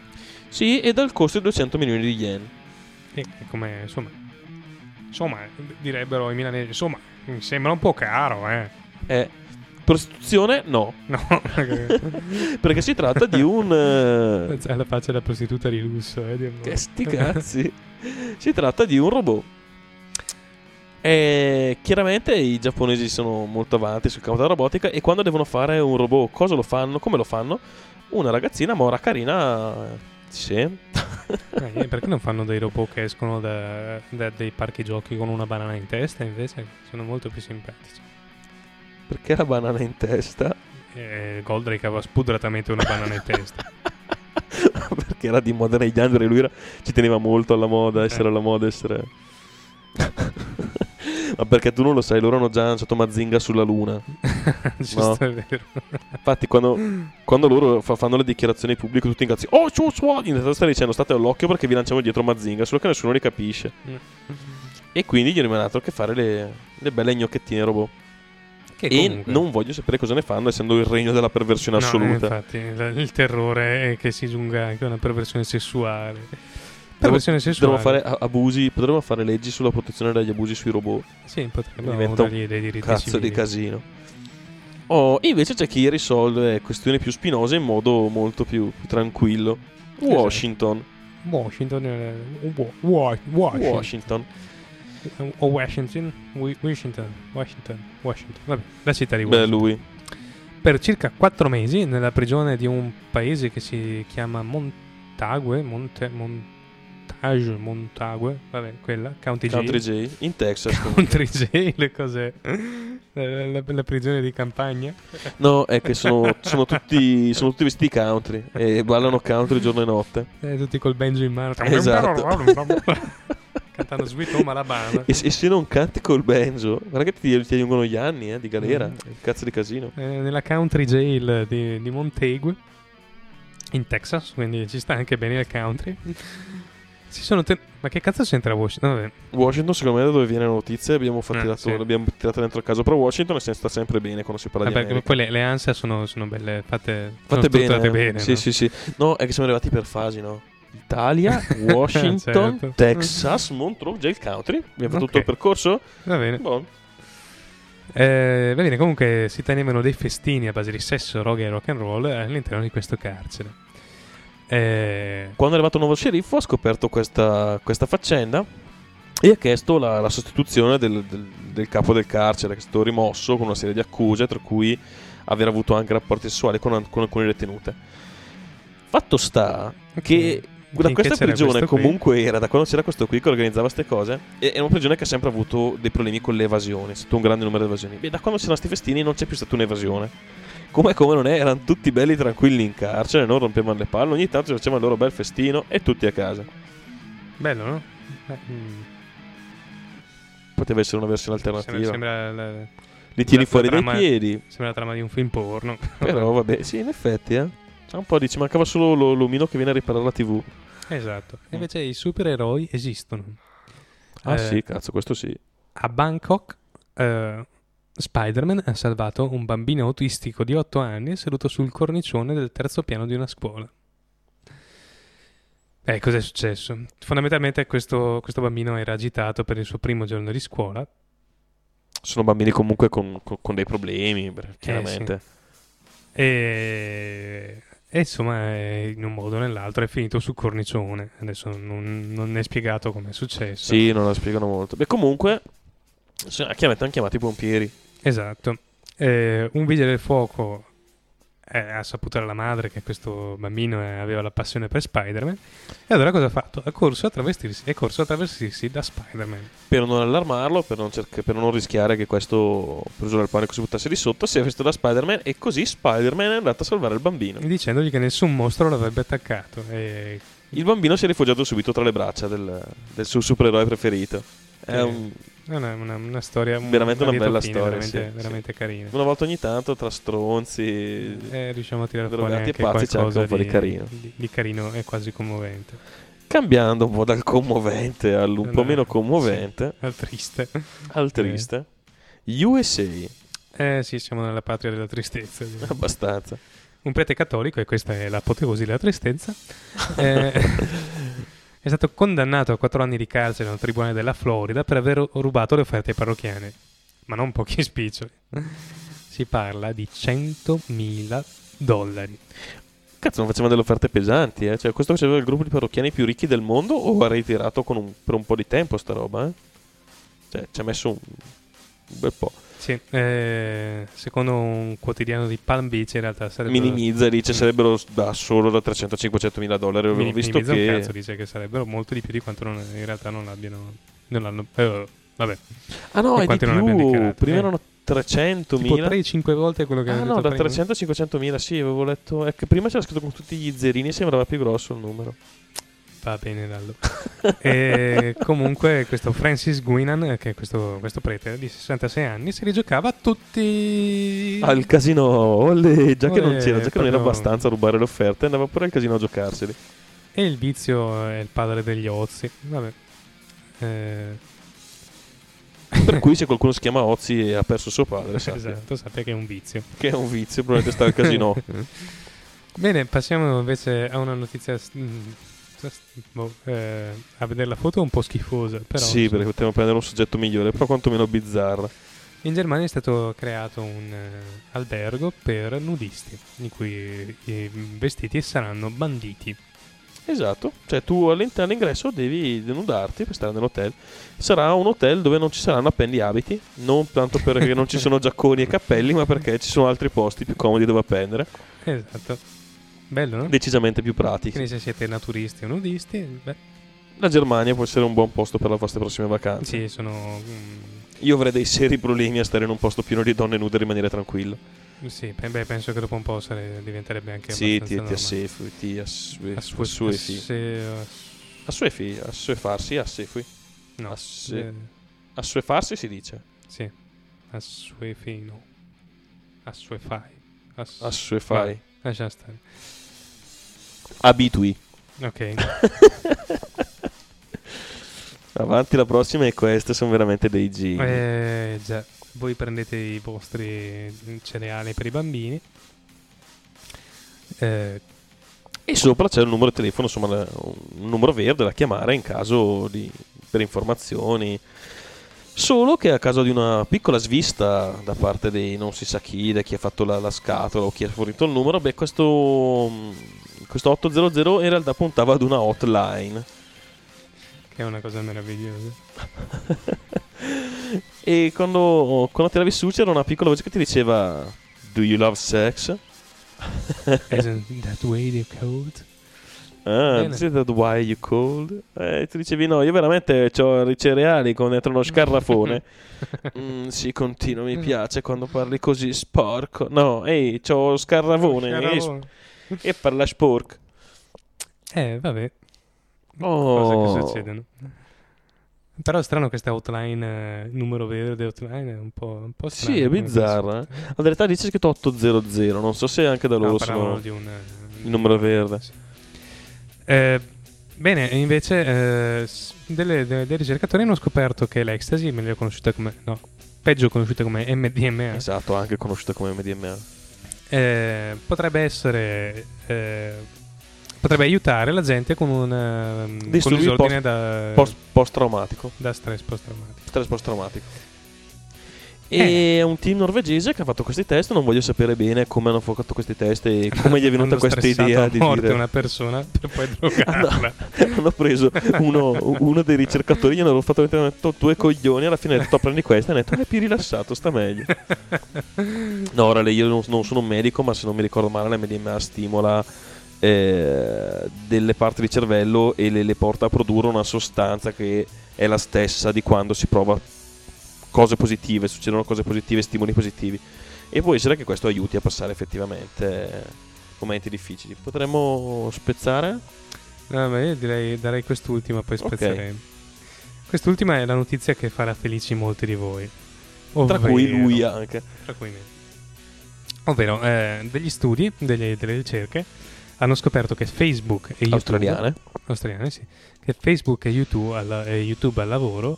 Sì, e dal costo di 200 milioni di yen. E come, insomma, insomma, direbbero i milanesi, insomma, mi sembra un po' caro, eh. È prostituzione? No, No, *laughs* perché si tratta di un... eh, C'è la faccia da prostituta di lusso, eh. dirlo. Che sti cazzi. si tratta di un robot. E chiaramente i giapponesi sono molto avanti sul campo della robotica e quando devono fare un robot, cosa lo fanno? Come lo fanno? Una ragazzina mora carina Sì. Eh, perché non fanno dei robot che escono da, da dei parchi giochi con una banana in testa? Invece sono molto più simpatici. Perché la banana in testa? E Goldrake aveva spudratamente una banana in testa. *laughs* Perché era di moda negli anni e lui era- ci teneva molto alla moda, essere Eh. alla moda, essere... *laughs* Ma perché tu non lo sai, loro hanno già lanciato Mazinga sulla luna. *laughs* Giusto, è vero. Infatti, quando, quando loro fa- fanno le dichiarazioni pubbliche, tutti incazzi. Oh, ciao, ciao! In realtà sta dicendo state all'occhio perché vi lanciamo dietro Mazinga, solo che nessuno li capisce. E quindi gli rimane altro che fare le, le belle gnocchettine robot. Che E comunque- non voglio sapere cosa ne fanno, essendo il regno della perversione No, assoluta. infatti, il, terrore è che si giunga anche a una perversione sessuale. Perversione sessuale. Potremmo fare abusi, potremmo fare leggi sulla protezione dagli abusi sui robot. Sì, potremmo Diventa dargli dei diritti Cazzo civili. di casino. Oh, invece c'è chi risolve questioni più spinose in modo molto più, più tranquillo. Esatto. Washington. Washington. eh, Wa- Wa- Washington. O Washington. Washington. Washington. Washington. Vabbè, la città di Beh, Washington. lui. Per circa quattro mesi nella prigione di un paese che si chiama Montague. Monte, Montage. Montague. Vabbè, quella. County, Country Jail. J. In Texas. comunque. Country Jail, cos'è? La, la- la prigione di campagna? no, è che sono, sono tutti, sono tutti vestiti country e ballano country giorno e notte. Eh, tutti col banjo in mano. Esatto. *laughs* Cantando Sweet Home Alabama. E, se- e se non canti col banjo, guarda che ti, ti allungano gli anni eh, di galera. Mm. Cazzo di casino. Eh, nella country jail di, di Montague in Texas, quindi ci sta anche bene il country. Si sono ten- Ma che cazzo c'entra Washington? Vabbè, Washington, secondo me, da dove viene la notizia, abbiamo, fatto Eh, tirato- sì. l'abbiamo tirata dentro il caso. Però Washington se- sta sempre bene quando si parla di Vabbè, America. poi le, le ANSA sono, sono belle fatte, sono Fatte bene. strutturate eh. bene. sì, no? sì, sì. No, è che siamo arrivati per fasi, no? Italia, *laughs* Washington, Certo. Texas, Montreux, Jail Country. Abbiamo fatto Ok. tutto il percorso? Va bene. Boh. Eh, va bene, comunque si tenevano dei festini a base di sesso, roga e rock and roll all'interno di questo carcere. Eh, Quando è arrivato il nuovo sceriffo ha scoperto questa, questa faccenda e ha chiesto la, la sostituzione del, del- del capo del carcere, che è stato rimosso con una serie di accuse, tra cui aver avuto anche rapporti sessuali con, con alcune detenute. Fatto sta che da Finché questa prigione questo qui. comunque era, da quando c'era questo qui che organizzava queste cose, e- è una prigione che ha sempre avuto dei problemi con le evasioni, è stato un grande numero di evasioni. Beh, da quando c'erano questi festini non c'è più stata un'evasione. Come come non è, erano tutti belli tranquilli in carcere, non rompevano le palle, ogni tanto facevano il loro bel festino e tutti a casa. bello, no? Mm, Poteva essere una versione sembra, alternativa. sembra la, Li tieni fuori dai trama- piedi. sembra la trama di un film porno. Però vabbè, sì, in effetti, eh. C'è un po' di ci mancava solo lo- l'omino che viene a riparare la TV. Esatto. Invece i supereroi esistono. Ah Eh, sì, cazzo, questo sì. A Bangkok, eh, Spider-Man ha salvato un bambino autistico di 8 anni seduto sul cornicione del terzo piano di una scuola. Eh, cos'è successo? Fondamentalmente questo, questo bambino era agitato per il suo primo giorno di scuola. Sono bambini comunque con, con- con dei problemi, Eh, beh, chiaramente. E, e insomma, eh, in un modo o nell'altro è finito sul cornicione. Adesso non, non è spiegato come è successo. Sì, non la spiegano molto. Beh, comunque, hanno chiamato i pompieri. Esatto. Eh, un vigile del fuoco eh, ha saputo dalla madre che questo bambino eh, aveva la passione per Spider-Man. E allora cosa ha fatto? Ha corso a travestirsi, è corso a travestirsi da Spider-Man. Per non allarmarlo, per non, cerca- per non rischiare che questo, preso dal panico, si buttasse di sotto, si è vestito da Spider-Man e così Spider-Man è andato a salvare il bambino. Dicendogli che nessun mostro l'avrebbe attaccato. E Il bambino si è rifugiato subito tra le braccia del, del suo supereroe preferito. È Sì. un- è una, una- una storia. un- Veramente una bella fine, storia, Veramente, sì, veramente carina. una volta ogni tanto, tra stronzi. Eh, riusciamo a tirare fuori Drogati e anche pazzi, c'è anche qualcosa un po' di di, carino. di- di carino e quasi commovente. Cambiando un po' dal commovente al un po' Eh, meno commovente, Al triste. al triste. USA, Eh sì, siamo nella patria della tristezza. direi. abbastanza. un prete cattolico, e questa è l'apoteosi della tristezza, *laughs* eh, è stato condannato a quattro anni di carcere da un tribunale della Florida per aver rubato le offerte ai parrocchiani, ma non pochi spiccioli. Si parla di 100.000 dollari. Cazzo, non facevano delle offerte pesanti, eh? Cioè, questo faceva il gruppo di parrocchiani più ricchi del mondo o ha ritirato un- per un po' di tempo sta roba, eh? Cioè, ci ha messo un, un bel po'. Sì, eh, secondo un quotidiano di Palm Beach in realtà sarebbe Minimizza dice sarebbero da solo da 300-500 mila dollari. Avevo Mini- visto che. cazzo, dice che sarebbero molto di più di quanto non- in realtà non l'abbiano. Non l'hanno. eh, vabbè, Ah no, di è di quanti non abbiamo più. Prima Eh. erano 300 tipo mila. 3-5 volte quello che Ah no, da prima. 300-500 mila, sì, avevo letto. È che prima c'era scritto con tutti gli zerini e sembrava più grosso il numero. Va bene, Dallo. *laughs* e comunque questo Francis Guinan, che è questo, questo prete di 66 anni, si rigiocava tutti... Al casino, olle, già che non c'era, già che non era abbastanza a rubare le offerte, andava pure al casino a giocarseli. E il vizio è il padre degli ozi. Vabbè. Eh, Per cui se *laughs* qualcuno si chiama Ozzy e ha perso suo padre, sappia esatto, sappia che è un vizio. che è un vizio, probabilmente sta al casino. *laughs* Bene, passiamo invece a una notizia... boh, eh, a vedere la foto è un po' schifosa, però sì, perché potremmo prendere un soggetto migliore, però quantomeno bizzarra. in Germania è stato creato un eh, albergo per nudisti, in cui i vestiti saranno banditi. Esatto, cioè tu all'interno all'ingresso devi denudarti per stare nell'hotel. Sarà un hotel dove non ci saranno appendi abiti, non tanto perché non ci sono *laughs* giacconi e cappelli, ma perché ci sono altri posti più comodi dove appendere, Esatto. Bello, no? decisamente più pratici. Quindi se siete naturisti o nudisti, beh, La Germania può essere un buon posto per le vostre prossime vacanze. sì, sono... mm, Io avrei dei seri problemi a stare in un posto pieno di donne nude e rimanere tranquillo. sì, beh, penso che dopo un po' sare- diventerebbe anche sì, ti, abbastanza ti normale. assefui, ti assue, Assue- assuefi. asse- Assuefi, assuefarsi, assefui. no, Asse- eh, Assuefarsi si dice. sì, assuefino, assuefai, Ass- Assuefai. Lascia stare. Abitui. Ok, *laughs* Avanti la prossima e queste sono veramente dei giri. eh, già, voi prendete i vostri cereali per i bambini. Eh, E sopra c'è il numero di telefono, insomma, un numero verde da chiamare in caso di per informazioni. Solo che a causa di una piccola svista da parte dei non si sa chi, da chi ha fatto la, la scatola o chi ha fornito il numero, beh, questo, questo 800 in realtà puntava ad una hotline. che è una cosa meravigliosa. *laughs* E quando, quando tiravi su c'era una piccola voce che ti diceva Do you love sex? Isn't that way they called? Ah, Bene. is that why you called? Eh, tu dicevi no, io veramente ho i cereali con dentro uno scarrafone. *laughs* Mm, sì, continua, mi piace quando parli così sporco. No, ehi, c'ho lo scarravone e, e parla sporco. Eh, vabbè. Oh. Cose che succedono. Però è strano questa outline, eh, numero verde outline, è un po', un po' Sì, strano. è bizzarra, eh. La verità dice scritto 800, non so se anche da No, loro parlavano sono di un... eh, il numero verde. Sì. Eh, bene, invece eh, delle- de- dei ricercatori hanno scoperto che l'ecstasy, meglio conosciuta come... no, peggio conosciuta come MDMA, Esatto, anche conosciuta come MDMA. eh, potrebbe essere... eh, potrebbe aiutare la gente con un, ehm, con Disturbi disordine da, Post, post-traumatico. da stress post-traumatico. Stress post-traumatico. Eh. E è un team norvegese che ha fatto questi test. Non voglio sapere bene come hanno fatto questi test e come gli è venuta questa idea di morte dire. una persona per poi *laughs* drogarla. no. *laughs* hanno preso uno, uno dei ricercatori, gli hanno fatto mettere detto due coglioni. Alla fine ha detto prendi questa. E hanno detto è più rilassato, sta meglio. *laughs* No, ora io non, non sono un medico, ma se non mi ricordo male, la MDMA stimola eh, delle parti del cervello e le, le porta a produrre una sostanza che è la stessa di quando si prova cose positive, succedono cose positive, stimoli positivi. E può essere che questo aiuti a passare effettivamente momenti difficili. Potremmo spezzare? No, ma io direi darei quest'ultima, poi Ok. spezzerei. Quest'ultima è la notizia che farà felici molti di voi. Tra cui Ovvero- lui anche. Tra cui me. Ovvero, eh, degli studi, delle, delle ricerche, hanno scoperto che Facebook e YouTube... Australiane. Australiane, sì. Che Facebook e YouTube, al, e YouTube al lavoro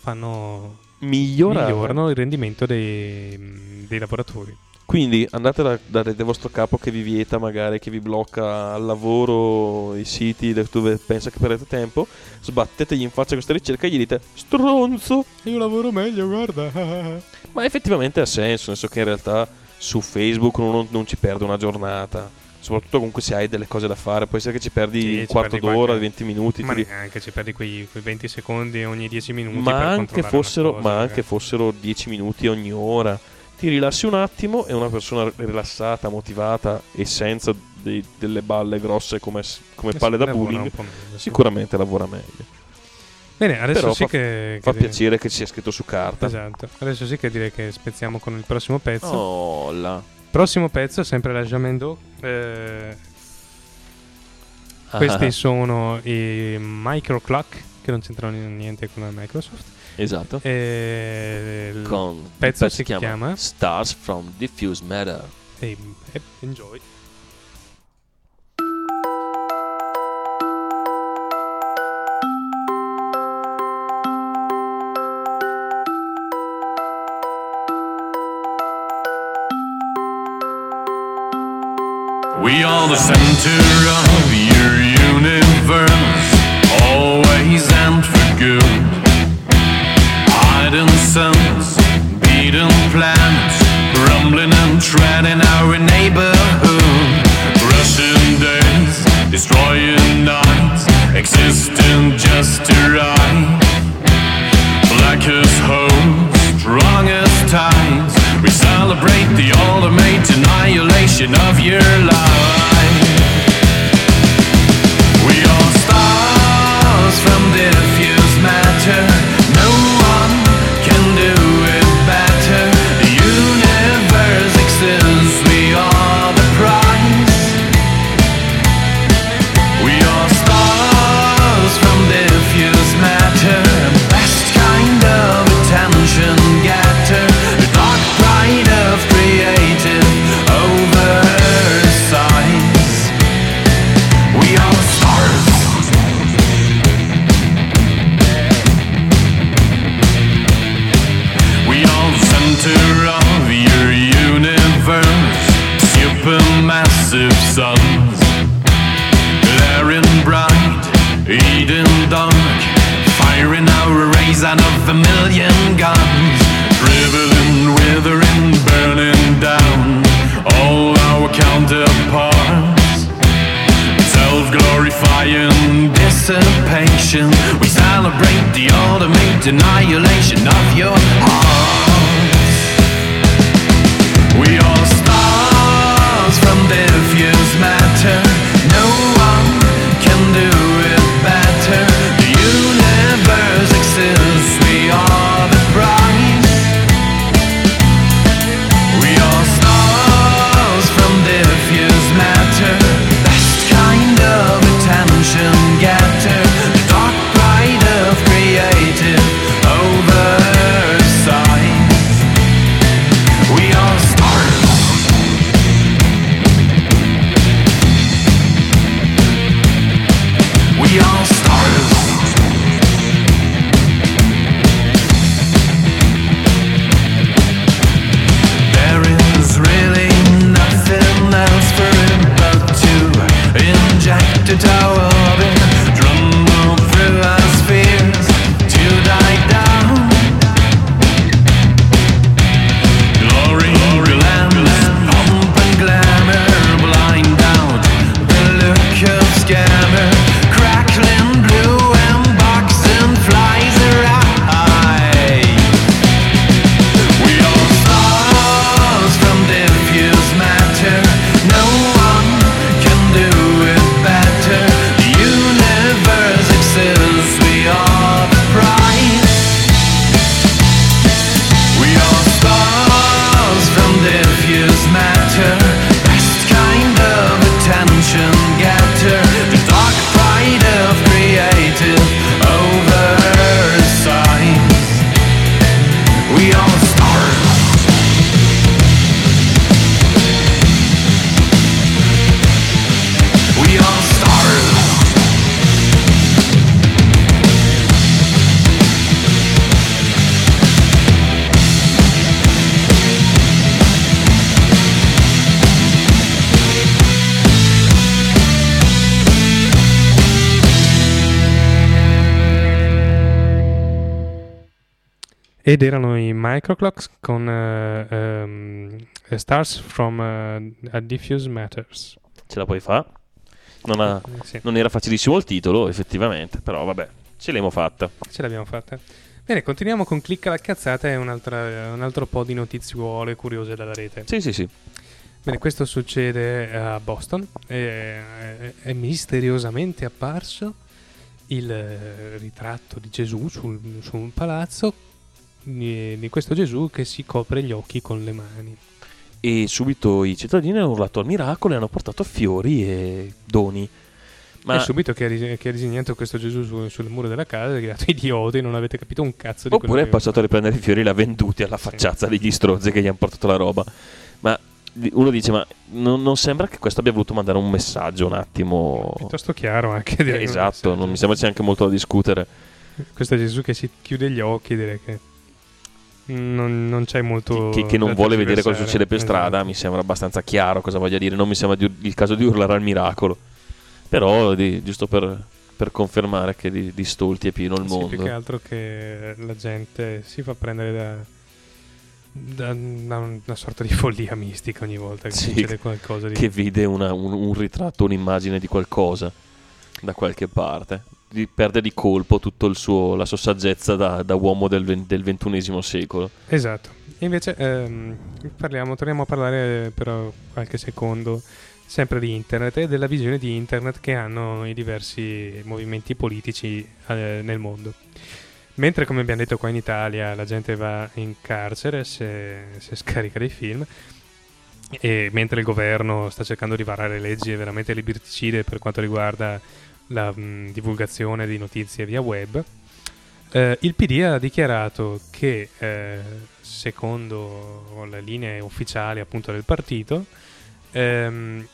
fanno... Migliorare. migliorano il rendimento dei, dei lavoratori. Quindi andate da, da- del vostro capo che vi vieta, magari che vi blocca al lavoro i siti dove pensa che perdete tempo, sbattetegli in faccia questa ricerca e gli dite stronzo. Io lavoro meglio, guarda. Ma effettivamente ha senso, nel senso che in realtà su Facebook uno non, non ci perde una giornata. Soprattutto comunque se hai delle cose da fare, può essere che ci perdi Sì, un quarto perdi d'ora, qualche- 20 minuti. Ma ti neanche ci perdi quei, quei 20 secondi ogni 10 minuti. ma anche, fossero, cosa, ma eh. anche fossero 10 minuti ogni ora. Ti rilassi un attimo e una persona rilassata, motivata e senza dei- delle balle grosse come, come Eh, palle da po' meglio, sì. sicuramente lavora meglio. Bene, adesso Però sì fa- che. Fa che- piacere che sia scritto su carta. Esatto. Adesso sì che direi che spezziamo con il prossimo pezzo. Oh, là. Prossimo pezzo, sempre la Jamendo. Eh, Ah, questi sono i Microclock, che non c'entrano niente con la Microsoft. Esatto. E il Con il pezzo pezzo si chiama Stars from Diffuse Matter. e- e- Enjoy. We are the center of your universe, always and for good. Hiding suns, beating planets, rumbling and treading our neighborhood. Rushing days, destroying nights, existing just to right. Black as hope, strong as ties. We celebrate the ultimate annihilation of your life. We are stars from diffuse matter. Ed erano i Microclocks con eh, ehm, Stars from eh, a Diffuse Matters. ce la puoi fare. Non, ha- sì, non era facilissimo il titolo, effettivamente, però vabbè, ce l'abbiamo fatta. ce l'abbiamo fatta. Bene, continuiamo con Clicca la cazzata e un altro po' di notiziuole curiose dalla rete. Sì, sì, sì. Bene, questo succede a Boston. È, è misteriosamente apparso il ritratto di Gesù sul, su un palazzo di, questo Gesù che si copre gli occhi con le mani. E subito i cittadini hanno urlato al miracolo e hanno portato fiori e doni. Ma E subito che ha, ris- che ha disegnato questo Gesù su- sul muro della casa, ha gridato *laughs* idioti, non avete capito un cazzo di Oppure quello è passato a riprendere i fiori e li ha venduti alla Sì. facciazza degli strozzi che gli hanno portato la roba. Ma uno dice: Ma non, non sembra che questo abbia voluto mandare un messaggio un attimo. Piuttosto chiaro anche. direi, esatto, non mi sembra c'è anche molto da discutere. Questo Gesù che si chiude gli occhi, direi che non, non c'è molto. Che, che non vuole vedere cosa succede per strada. Esatto. Mi sembra abbastanza chiaro cosa voglia dire. Non mi sembra di- il caso di urlare al miracolo. Però, di- giusto per, per confermare che di, di stolti è pieno il Sì, più che mondo. altro che la gente si fa prendere da, da da una sorta di *laughs* follia mistica ogni volta che Sì, succede qualcosa di Che vede una- un, un ritratto, un'immagine di qualcosa da qualche parte. Di- perde di colpo tutta la sua saggezza da, da uomo del, del ventunesimo secolo. Esatto. Invece ehm, parliamo, torniamo a parlare per qualche secondo sempre di internet e della visione di internet che hanno i diversi movimenti politici eh, nel mondo. Mentre, come abbiamo detto qua in Italia, la gente va in carcere se, se *laughs* scarica dei film, e mentre il governo sta cercando di varare leggi veramente liberticide per quanto riguarda la mh, divulgazione di notizie via web, eh, il PD ha dichiarato che, eh, secondo le linee ufficiali appunto del partito, ehm,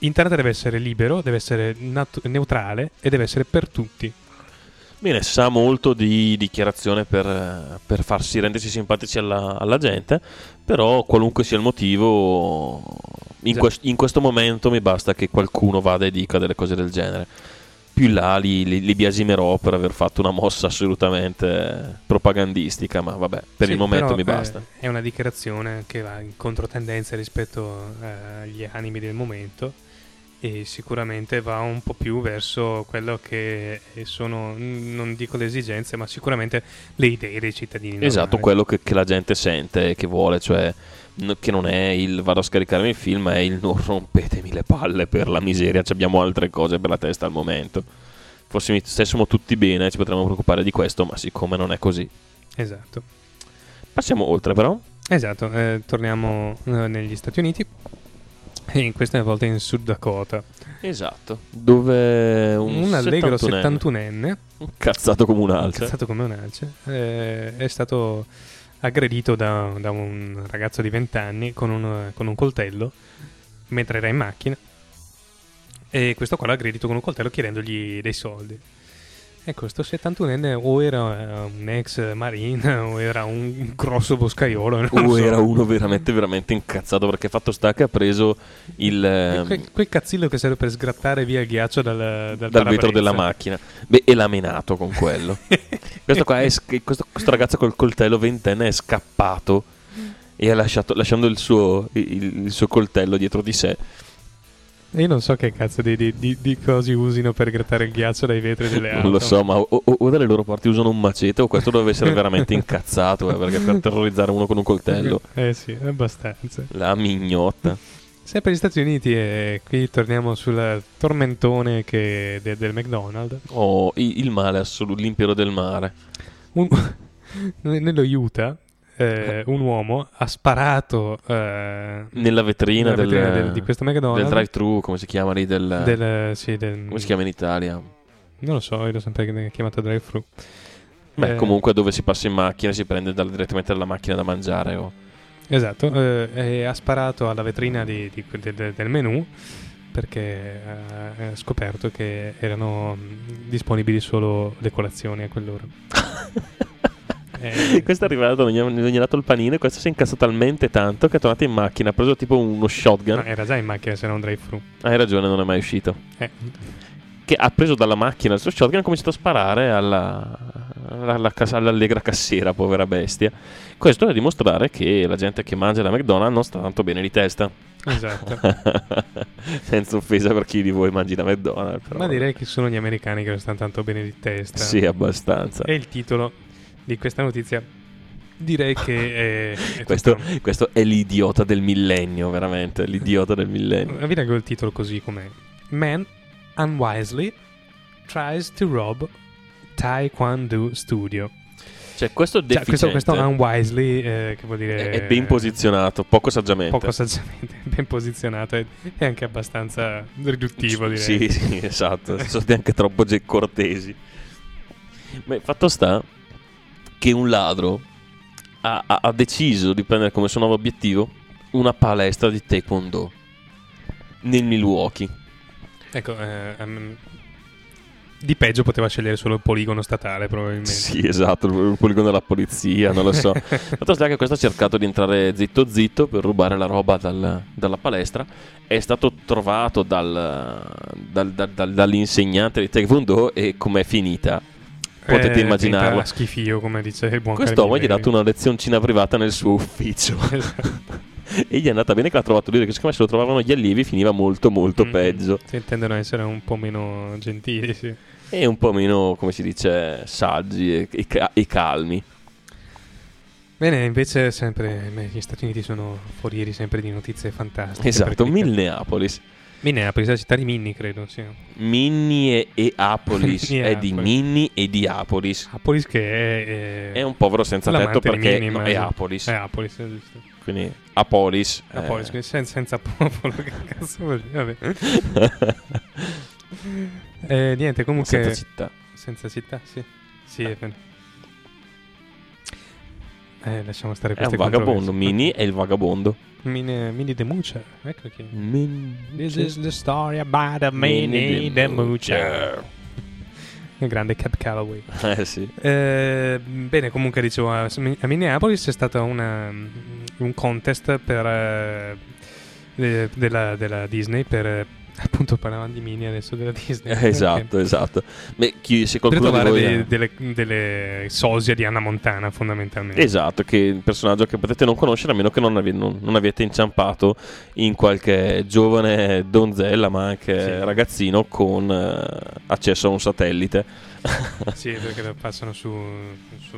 internet deve essere libero, deve essere nat- neutrale e deve essere per tutti. Bene, sa molto di dichiarazione per, per farsi rendersi simpatici alla, alla gente, però qualunque sia il motivo, in, quest- in questo momento mi basta che qualcuno vada e dica delle cose del genere. Più in là li, li- li biasimerò per aver fatto una mossa assolutamente propagandistica, ma vabbè, per Sì, il momento mi basta. È una dichiarazione che va in controtendenza rispetto eh, agli animi del momento e sicuramente va un po' più verso quello che sono, non dico le esigenze, ma sicuramente le idee dei cittadini. Esatto, normali. quello che, che la gente sente e che vuole, cioè che non è il vado a scaricarmi il film, è il non rompetemi le palle per la miseria, ci abbiamo altre cose per la testa al momento. Forse mi- stessimo tutti bene, ci potremmo preoccupare di questo, ma siccome non è così. Esatto. Passiamo oltre però. Esatto, eh, torniamo eh, negli Stati Uniti e in questa volta in Sud Dakota. Esatto. Dove un, Un, allegro 71enne, 71enne, cazzato come un'altra. incazzato come un alce, eh, è stato aggredito da, da un ragazzo di 20 anni con un, con un coltello mentre era in macchina e questo qua l'ha aggredito con un coltello chiedendogli dei soldi. E questo 71enne o era eh, un ex marine *laughs* o era un grosso boscaiolo. O so. era uno veramente, veramente incazzato perché fatto sta che ha preso il, ehm, Que- quel cazzillo che serve per sgrattare via il ghiaccio dal, dal, dal vetro della macchina. Beh, e l'ha menato con quello. *laughs* questo qua è questo, questo ragazzo col coltello ventenne è scappato e ha lasciato, lasciando il suo, il, il suo coltello dietro di sé. Io non so che cazzo di, di, di, di cose usino per grattare il ghiaccio dai vetri delle auto. Non lo so, ma o, o- dalle loro parti usano un macete o questo deve essere veramente incazzato eh, perché per terrorizzare uno con un coltello. *laughs* Eh sì, abbastanza. La mignotta. Sempre negli Stati Uniti e qui torniamo sul tormentone che- de- del McDonald's. Oh, il male assoluto, l'impero del mare. Un- *laughs* nello Utah eh, un uomo ha sparato eh, Nella vetrina, nella del, vetrina del- di questo del McDonald's. drive-thru, come si chiama lì? Del, del- sì, del- come si chiama in Italia? Non lo so, io l'ho sempre chiamato drive-thru. Beh, Eh, comunque dove si passa in macchina si prende dal- direttamente dalla macchina da mangiare. oh. Esatto, eh, e ha sparato alla vetrina di- di- de- de- del menu perché eh, ha scoperto che erano mh, disponibili solo le colazioni a quell'ora. *laughs* Eh, *laughs* questo è arrivato, non gli, non ha dato il panino e questo si è incazzato talmente tanto che è tornato in macchina, ha preso tipo uno shotgun. no, era già in macchina se era un drive-thru. Hai ragione, non è mai uscito. Eh, Che ha preso dalla macchina il suo shotgun e ha cominciato a sparare alla, la, la cas- l'allegra cassiera, povera bestia. Questo è dimostrare che la gente che mangia la McDonald's non sta tanto bene di testa. Esatto. *laughs* Senza offesa per chi di voi mangi la McDonald's. Però. Ma direi che sono gli americani che non stanno tanto bene di testa. Sì, abbastanza. E il titolo di questa notizia direi che è, è *laughs* Questo, questo è l'idiota del millennio, veramente. L'idiota del millennio. Vi leggo il titolo così com'è. Man unwisely tries to rob Taekwondo Studio. Cioè, questo Cioè, deficiente questo, questo unwisely, eh, che vuol dire... è ben posizionato, poco saggiamente. Poco saggiamente, *laughs* ben posizionato e anche abbastanza riduttivo, direi. Sì, sì, esatto. Sono stati anche troppo cortesi. Ma il fatto sta che un ladro ha, ha- ha deciso di prendere come suo nuovo obiettivo una palestra di taekwondo nel Milwaukee. Ecco, eh, ehm, di peggio poteva scegliere solo il poligono statale, probabilmente. Sì, esatto, il poligono della polizia, non lo so. *laughs* Fatto sta che questo ha cercato di entrare zitto zitto per rubare la roba dal- dalla palestra. È stato trovato dal- dal- dal- dal- dall'insegnante di Taekwondo e com'è finita. Potete Eh, immaginarlo. schifio, come dice il buon Quest'uomo gli ha dato una lezioncina privata nel suo ufficio. *laughs* e gli è andata bene che l'ha trovato lì, perché siccome se lo trovavano gli allievi finiva molto molto Mhm. peggio. Sì, tendono a essere un po' meno gentili, sì. E un po' meno, come si dice, saggi e, e e calmi. Bene, invece sempre beh, gli Stati Uniti sono forieri sempre di notizie fantastiche. Esatto, Minneapolis. Minneapolis, la città di Minnie, credo, sì. Minnie e, e Apolis. *laughs* è di Minneapolis. Minnie e di Apolis. Apolis che è... eh, È un povero senza tetto di perché Minnie, no, è. Apolis. È Apolis, è giusto. Quindi Apolis. eh, Apolis, quindi senza, senza popolo, *laughs* che cazzo vuol dire? Vabbè. *laughs* Eh, niente, comunque... senza città. Senza città, sì. Sì, è vero. Eh, lasciamo stare È un queste vagabondo. Mini è il vagabondo. Mini, Mini the Moocher, ecco chi. Min- This is the story about a Mini the the Moocher. Il grande Cap Calloway. *laughs* Eh sì. Eh, bene, comunque dicevo, a a Minneapolis c'è stato una- un contest per, eh, de- della, della Disney per... appunto parlavamo di Mini adesso della Disney. Eh, Esatto, esatto. Beh, chi, se qualcuno trovare voi de- delle, delle sosia di Anna Montana fondamentalmente. Esatto, che un personaggio che potete non conoscere a meno che non, ave- non- non abbiate inciampato in qualche giovane donzella, ma anche Sì. ragazzino con eh, accesso a un satellite. Sì, perché passano su, su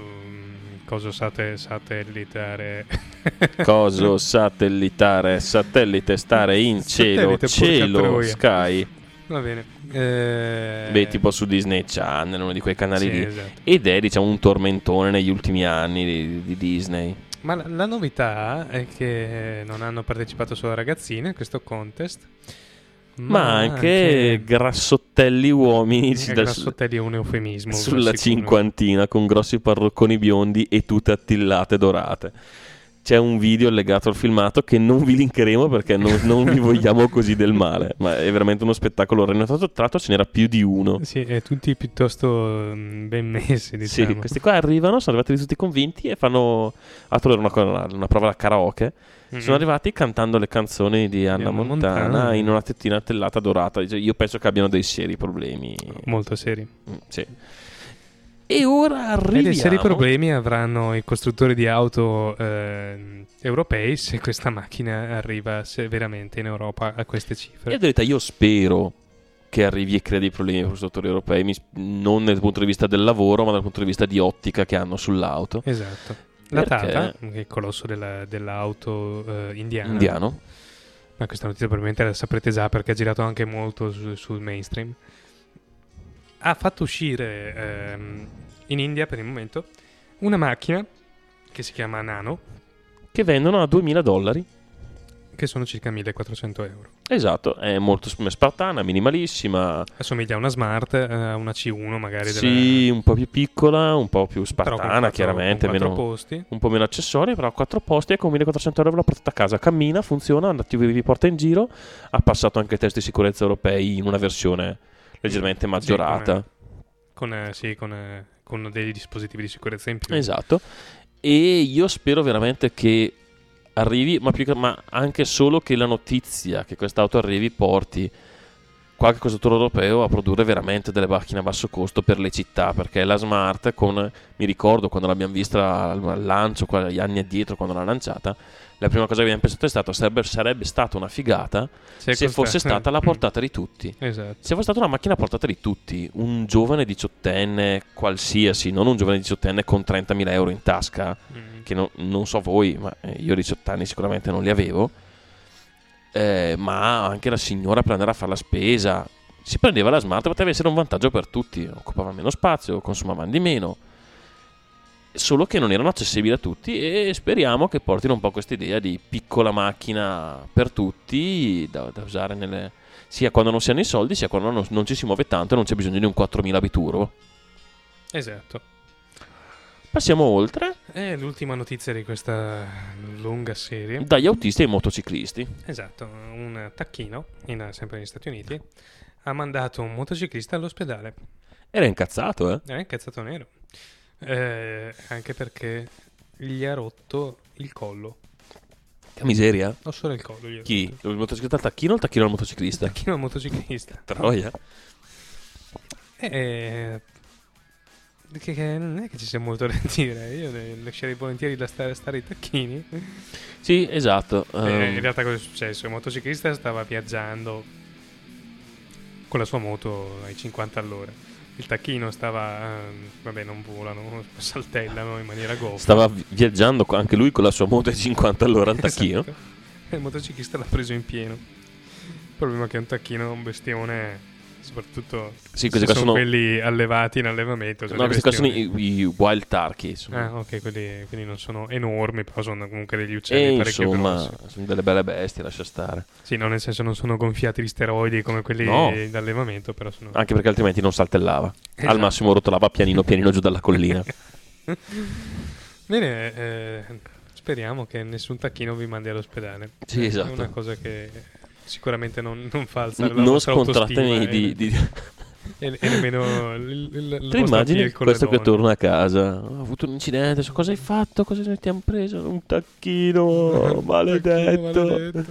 coso sate- satellitare. *laughs* Coso satellitare, satellite, stare in cielo, Satellite, cielo, troia. sky. Va bene. Eh, Beh, tipo su Disney Channel, uno di quei canali sì, lì. esatto. Ed è, diciamo, un tormentone negli ultimi anni di, di Disney. Ma la, la novità è che non hanno partecipato solo ragazzine a questo contest, Ma, anche, grassottelli uomini anche grassottelli è un eufemismo. sulla cinquantina con grossi parrocconi biondi e tutte attillate dorate. C'è un video legato al filmato che non vi linkeremo perché non, non vi vogliamo così del male, ma è veramente uno spettacolo orrendo. Tra l'altro- ce n'era più di uno. Sì, e tutti piuttosto mm, ben messi, diciamo. Sì, questi qua arrivano, sono arrivati tutti convinti e fanno. Altro era una, una prova da karaoke. Mhm. Sono arrivati cantando le canzoni di Anna Anna Montana, Montana. in una tettina attellata dorata. Io penso che abbiano dei seri problemi. Molto seri. Mm, sì. E ora arriviamo. E dei seri problemi avranno i costruttori di auto ehm, europei se questa macchina arriva severamente in Europa a queste cifre. E verità, io spero che arrivi e crea dei problemi ai costruttori europei, non dal punto di vista del lavoro, ma dal punto di vista di ottica che hanno sull'auto. Esatto. La Perché? Tata, che è il colosso della- dell'auto eh, indiana, Indiano. ma questa notizia probabilmente la saprete già perché ha girato anche molto su- sul mainstream, ha fatto uscire ehm, in India per il momento una macchina che si chiama Nano, Che vendono a 2000 dollari. Che sono circa 1400 euro. Esatto, è molto sp- spartana, minimalissima. Assomiglia a una Smart, eh, a una C1 magari. Sì, un po' più piccola, un po' più della, con spartana, quattro- chiaramente. con meno- posti. un po' meno accessori, però a quattro posti e con 1400 euro ve la portate a casa. Cammina, funziona, andate- vi porta in giro. Ha passato anche i test di sicurezza europei in una versione leggermente maggiorata. Con, eh, sì, con, eh, con dei dispositivi di sicurezza in più. Esatto. E io spero veramente che arrivi, ma, più che- ma anche solo che la notizia che quest'auto arrivi porti qualche costruttore europeo a produrre veramente delle macchine a basso costo per le città, perché la Smart, con, mi ricordo quando l'abbiamo vista al, lancio, gli anni addietro, quando l'ha lanciata, la prima cosa che abbiamo pensato è stato sarebbe, sarebbe stata una figata se costa- fosse stata alla *clears throat* portata di tutti. Esatto. Se fosse stata una macchina a portata di tutti, un giovane diciottenne qualsiasi, non un giovane diciottenne con 30.000 euro in tasca, Mm. Che no- non so voi, ma eh, io a 18 anni sicuramente non li avevo, eh, ma anche la signora per andare a fare la spesa, si prendeva la smart, poteva essere un vantaggio per tutti, occupava meno spazio, consumavano di meno, solo che non erano accessibili a tutti e speriamo che portino un po' questa idea di piccola macchina per tutti da, da usare nelle, sia quando non si hanno i soldi sia quando non, non ci si muove tanto e non c'è bisogno di un 4000 biturbo. Esatto. Passiamo oltre E l'ultima notizia di questa lunga serie. dagli autisti ai motociclisti. Esatto, un tacchino, in- sempre negli Stati Uniti, ha mandato un motociclista all'ospedale. Era incazzato, eh? È incazzato nero. Eh, anche perché gli ha rotto il collo. Che miseria. Non solo il collo. Gli Chi? rotto. Il motociclista al tacchino o il tacchino al motociclista? Tacchino al motociclista. Troia. Eh, che, che non è che ci sia molto *laughs* da dire. Io lascerei volentieri da stare, stare i tacchini. Sì, esatto. Ehm, in realtà cosa è successo? Il motociclista stava viaggiando con la sua moto ai 50 all'ora. Il tacchino stava... ehm, vabbè, non volano, *laughs* saltellano in maniera goffa. stava vi- viaggiando anche lui con la sua moto ai 50 all'ora al tacchino. Esatto. E *laughs* il motociclista l'ha preso in pieno. Il problema è che un tacchino è un bestione... Soprattutto Sì, questi sono sono... quelli allevati in allevamento. sono No, questi qua sono i, i wild turkey. Ah, ok, quelli, quindi non sono enormi, però sono comunque degli e uccelli parecchio insomma, grossi. sono delle belle bestie, lascia stare. Sì, no, nel senso non sono gonfiati di steroidi come quelli No. d'allevamento, però sono... Anche perché altrimenti non saltellava. Al Esatto. massimo rotolava pianino pianino giù dalla collina. *laughs* Bene, eh, speriamo che nessun tacchino vi mandi all'ospedale. Sì, È esatto. una cosa che sicuramente non, non fa alzare la non scontratemi di... e, di... e- e nemmeno il, il, il *laughs* Tu immagini questo che torna a casa? Ho avuto un incidente, so cosa hai fatto? Cosa ti hanno preso? Un tacchino, *laughs* Tacchino maledetto.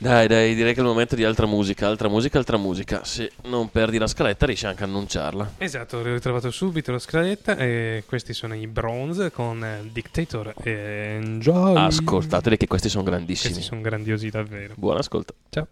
Dai, dai, direi che è il momento di altra musica, altra musica, altra musica. Se non perdi la scaletta riesci anche a annunciarla. Esatto, ho ritrovato subito la scaletta e questi sono i Bronze con eh, Dictator e Enjoy. Ascoltateli che questi sono grandissimi. Questi sono grandiosi davvero. Buon ascolto. Ciao.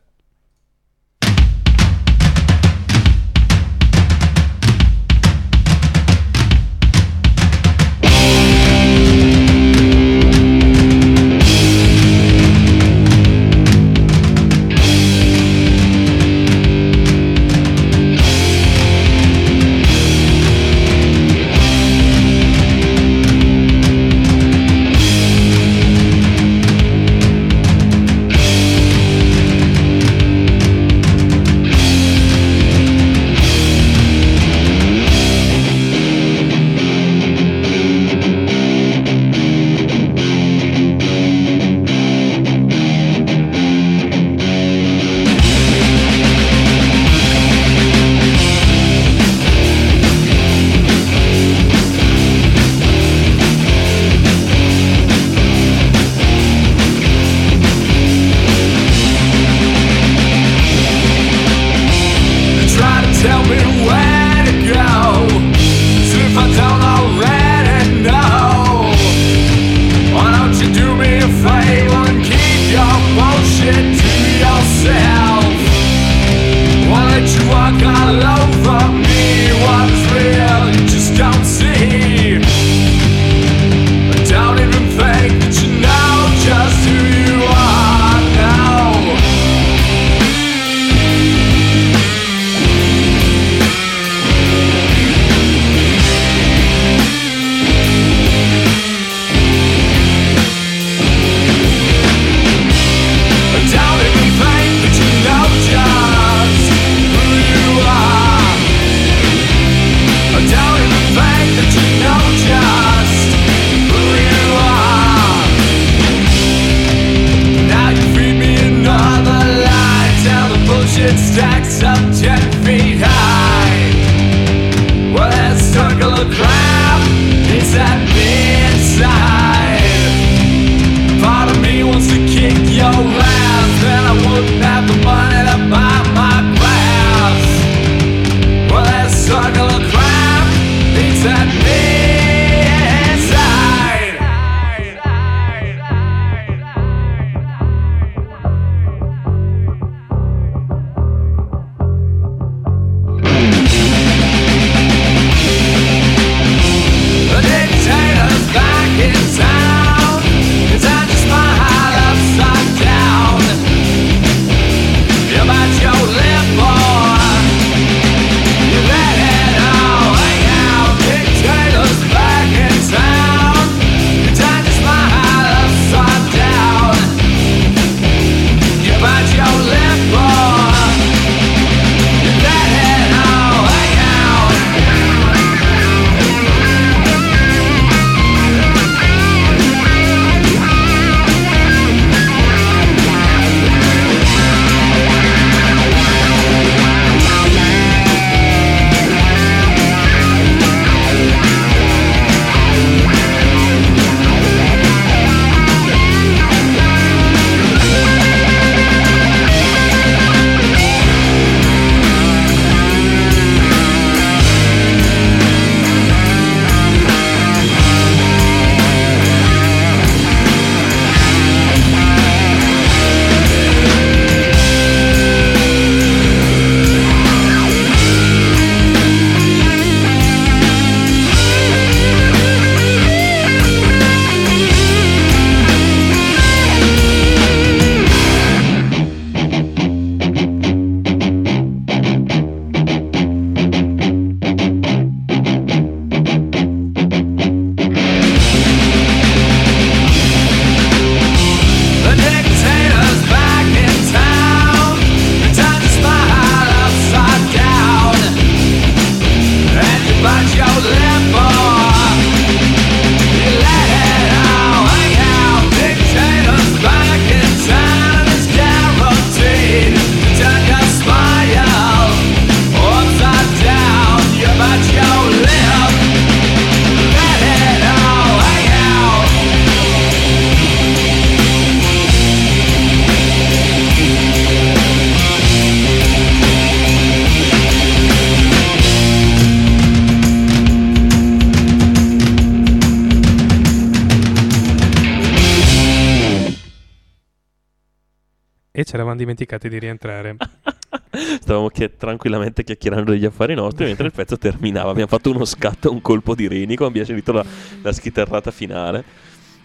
Eravamo dimenticati di rientrare. *laughs* Stavamo chi- tranquillamente chiacchierando degli affari nostri *laughs* mentre il pezzo terminava. Abbiamo fatto uno scatto, un colpo di renico, abbiamo sentito la, la schitarrata finale.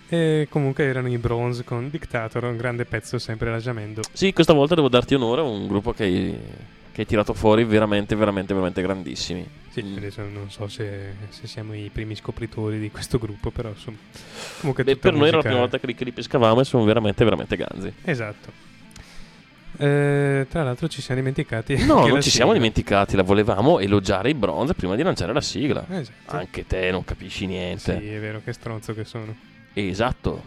e comunque erano i Bronze con Dictator, un grande pezzo sempre la Jamendo. Sì, questa volta devo darti onore a un gruppo che hai, che hai tirato fuori veramente, veramente, veramente grandissimi. Sì, Mm. adesso non so se, se siamo i primi scopritori di questo gruppo, però insomma. Comunque Beh, per noi era la prima volta che li, che li pescavamo e sono veramente, veramente ganzi. Esatto. Eh, tra l'altro ci siamo dimenticati. No, non ci siamo sigla. dimenticati, la volevamo elogiare i bronze prima di lanciare la sigla. Esatto. Anche te non capisci niente. Sì, è vero, che stronzo che sono. Esatto.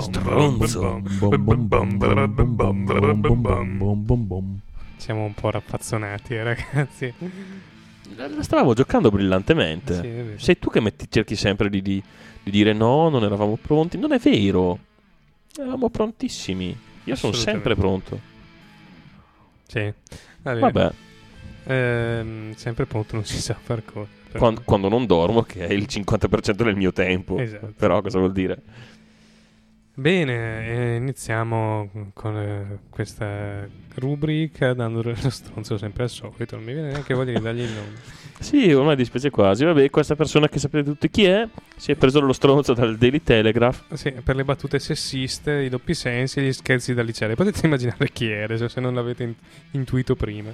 Stronzo. Siamo un po' raffazzonati, eh, ragazzi. La stavamo giocando brillantemente. Sì. Sei tu che metti- cerchi sempre di, di- di dire no, non eravamo pronti. Non è vero. Eravamo prontissimi. Io sono sempre pronto. Sì. Bene. Vabbè, Ehm, sempre pronto, non si sa far cosa. quando, quando non dormo, che è il 50% del mio tempo. Esatto. Però cosa vuol dire? Bene, iniziamo con eh, questa rubrica dando lo stronzo sempre al solito. Non mi viene neanche voglia di dargli il nome. *laughs* Sì, ormai dispiace quasi. Vabbè, questa persona che sapete tutti chi è, si è preso lo stronzo dal Daily Telegraph. Sì, per le battute sessiste, i doppi sensi e gli scherzi da liceo. Potete immaginare chi è adesso se non l'avete in- intuito prima.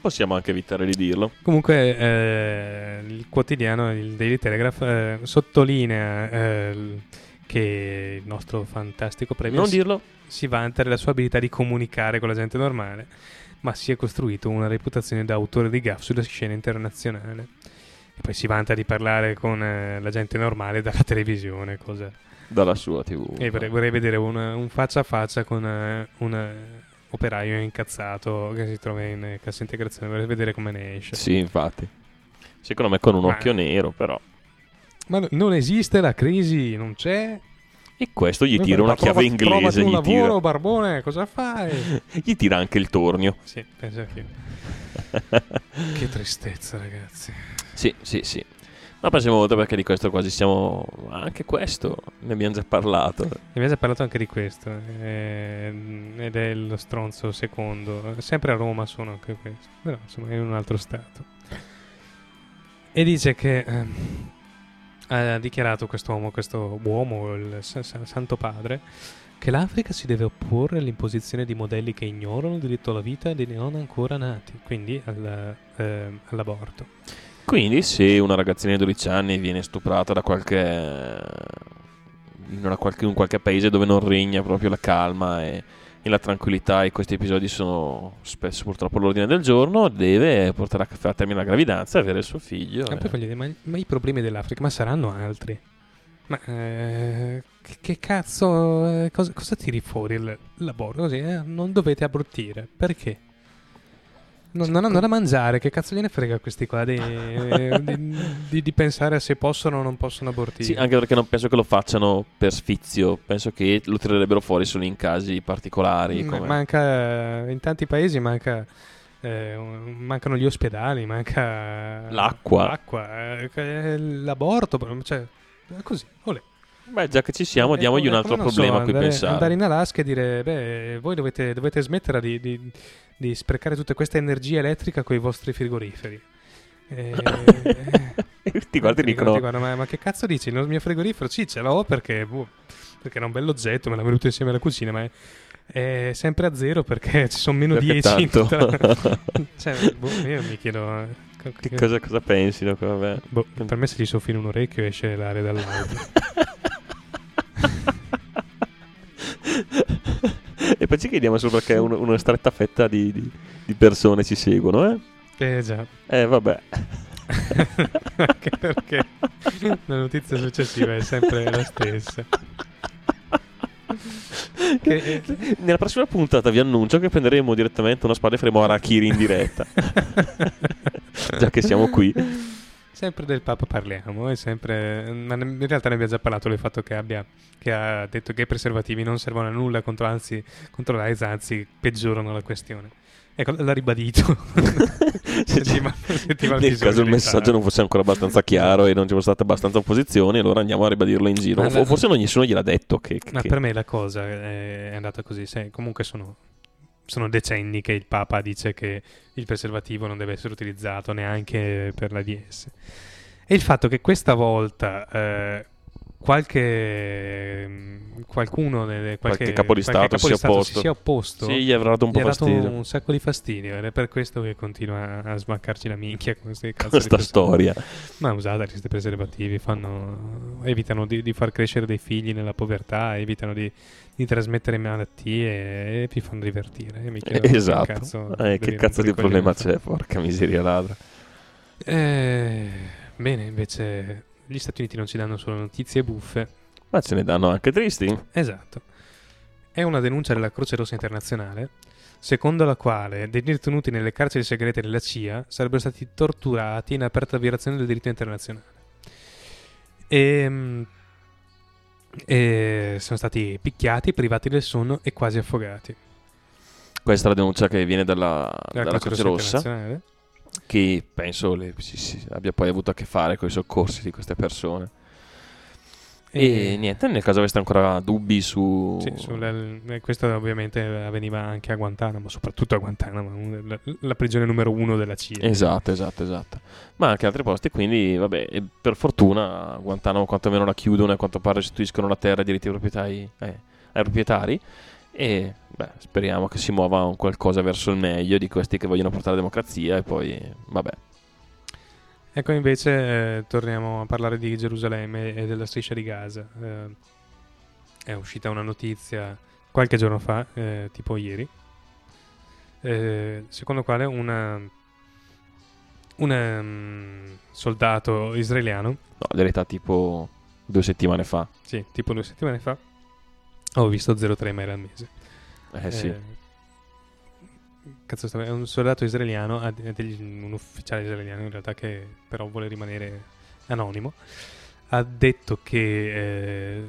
Possiamo anche evitare di dirlo. Comunque eh, il quotidiano, il Daily Telegraph, eh, sottolinea eh, l- che il nostro fantastico premio Non dirlo. si vanta della sua abilità di comunicare con la gente normale, ma si è costruito una reputazione da autore di gaff sulla scena internazionale. E poi si vanta di parlare con eh, la gente normale dalla *laughs* televisione, cosa Dalla sua TV. e vorrei, vorrei vedere una- un faccia a faccia con eh, un eh, operaio incazzato che si trova in eh, cassa integrazione. Vorrei vedere come ne esce. Sì, infatti. Secondo me con un Ma- occhio nero, però. Ma no- non esiste la crisi, non c'è. E questo gli tira una chiave inglese. un Gli lavoro, tira, barbone, cosa fai? *laughs* gli tira anche il tornio. sì, penso anch'io. *laughs* che tristezza, ragazzi. Sì, sì, sì. Ma passiamo oltre perché di questo quasi siamo. Anche questo ne abbiamo già parlato. Mi ha già parlato anche di questo. eh, ed è lo stronzo secondo. Sempre a Roma sono anche questo. Però insomma in un altro stato. E dice che ehm, ha dichiarato quest'uomo, questo uomo, il sa- sa- Santo Padre, che l'Africa si deve opporre all'imposizione di modelli che ignorano il diritto alla vita dei non ancora nati, quindi al, ehm, all'aborto. Quindi, se una ragazzina di 12 anni viene stuprata da qualche. In, qualche, in qualche paese dove non regna proprio la calma e, e la tranquillità, e questi episodi sono spesso purtroppo all'ordine del giorno, deve portare a, a termine la gravidanza e avere il suo figlio. E eh. dire, ma, ma i problemi dell'Africa, ma saranno altri? Ma eh, che, che cazzo, eh, cosa, cosa tiri fuori il- l'aborto? Così, eh, non dovete abortire, perché? Non, non hanno da mangiare, che cazzo gliene frega a questi qua di, di- di- di pensare a se possono o non possono abortire? Sì, anche perché non penso che lo facciano per sfizio, penso che lo tirerebbero fuori solo in casi particolari. Come- Manca, in tanti paesi manca, eh, un- mancano gli ospedali, manca L'acqua. l'acqua, eh, l'aborto, cioè, così, olè. Beh, già che ci siamo, diamogli un come- altro non so, problema a cui andare, pensare. Andare in Alaska e dire, beh, voi dovete, dovete smettere di, di- di sprecare tutta questa energia elettrica con i vostri frigoriferi. *laughs* Eh, ti guardi e dicono: guardo, ma, ma che cazzo dici? Il mio frigorifero? Sì, ce l'ho perché, boh, perché era un bell'oggetto, me l'ha venuto insieme alla cucina, ma è, è sempre a zero perché *laughs* ci sono meno Perché 10 in tanto. tutta- *laughs* cioè, boh, io mi chiedo... eh, Che cosa, cosa pensi? no? Boh, per me se gli soffi in un orecchio esce l'aria dall'auto. E poi ci chiediamo solo perché un- una stretta fetta di, di- di persone ci seguono, eh? Eh già, Eh, vabbè. *laughs* anche perché la notizia successiva è sempre la stessa. Che- Nella prossima puntata vi annuncio che prenderemo direttamente una spada e faremo Arachiri in diretta. *laughs* Già che siamo qui. Sempre del Papa parliamo, sempre, ma in realtà ne abbiamo già parlato del fatto che, abbia, che ha detto che i preservativi non servono a nulla contro, anzi, contro l'AIDS, anzi peggiorano la questione. Ecco, l'ha ribadito. *laughs* Settima- settimana Nel caso il messaggio non fosse ancora abbastanza chiaro e non ci fosse stata abbastanza opposizioni, allora andiamo a ribadirlo in giro. Ma O la- forse non nessuno gliel'ha detto che, Ma che- per me la cosa è andata così. se- comunque sono, sono decenni che il Papa dice che il preservativo non deve essere utilizzato neanche per l'AIDS. E il fatto che questa volta eh, qualche qualcuno, nelle- Qualche capo di Stato si sia si opposto. sia opposto, Sì, gli avrà dato un po' ha dato fastidio. un sacco di fastidio ed è per questo che continua a smaccarci la minchia con di Questa storia. Ma usate questi preservativi, fanno, evitano di, di far crescere dei figli nella povertà, evitano di, di trasmettere malattie e vi fanno divertire. E mi chiedo che Esatto. cazzo Eh, che cazzo di problema c'è? Porca miseria ladra. Eh, bene, invece gli Stati Uniti non ci danno solo notizie buffe. Ma ce ne danno anche tristi. Esatto. È una denuncia della Croce Rossa Internazionale, secondo la quale dei detenuti nelle carceri segrete della CIA sarebbero stati torturati in aperta violazione del diritto internazionale. E, e sono stati picchiati, privati del sonno e quasi affogati. Questa è la denuncia che viene dalla, La dalla Croce Rossa, Internazionale. Che penso le- si- si abbia poi avuto a che fare con i soccorsi di queste persone. E, niente, nel caso aveste ancora dubbi su... Sì, sul- eh, questo ovviamente avveniva anche a Guantanamo, soprattutto a Guantanamo, la, la prigione numero uno della CIA. Esatto, esatto, esatto. Ma anche altri posti, quindi vabbè, e per fortuna Guantanamo quantomeno la chiudono e a quanto pare restituiscono la terra ai diritti proprietari, eh, ai proprietari e beh, speriamo che si muova un qualcosa verso il meglio di questi che vogliono portare la democrazia e poi vabbè. Ecco invece eh, torniamo a parlare di Gerusalemme e della striscia di Gaza. Eh, è uscita una notizia qualche giorno fa, eh, tipo ieri, eh, secondo quale una, un ehm, soldato israeliano, No, in realtà tipo due settimane fa. sì, tipo due settimane fa, ho visto 0,3 mail al mese. Eh sì. Eh, cazzo, sta- è un soldato israeliano, degli- un ufficiale israeliano in realtà che però vuole rimanere anonimo, ha detto che eh,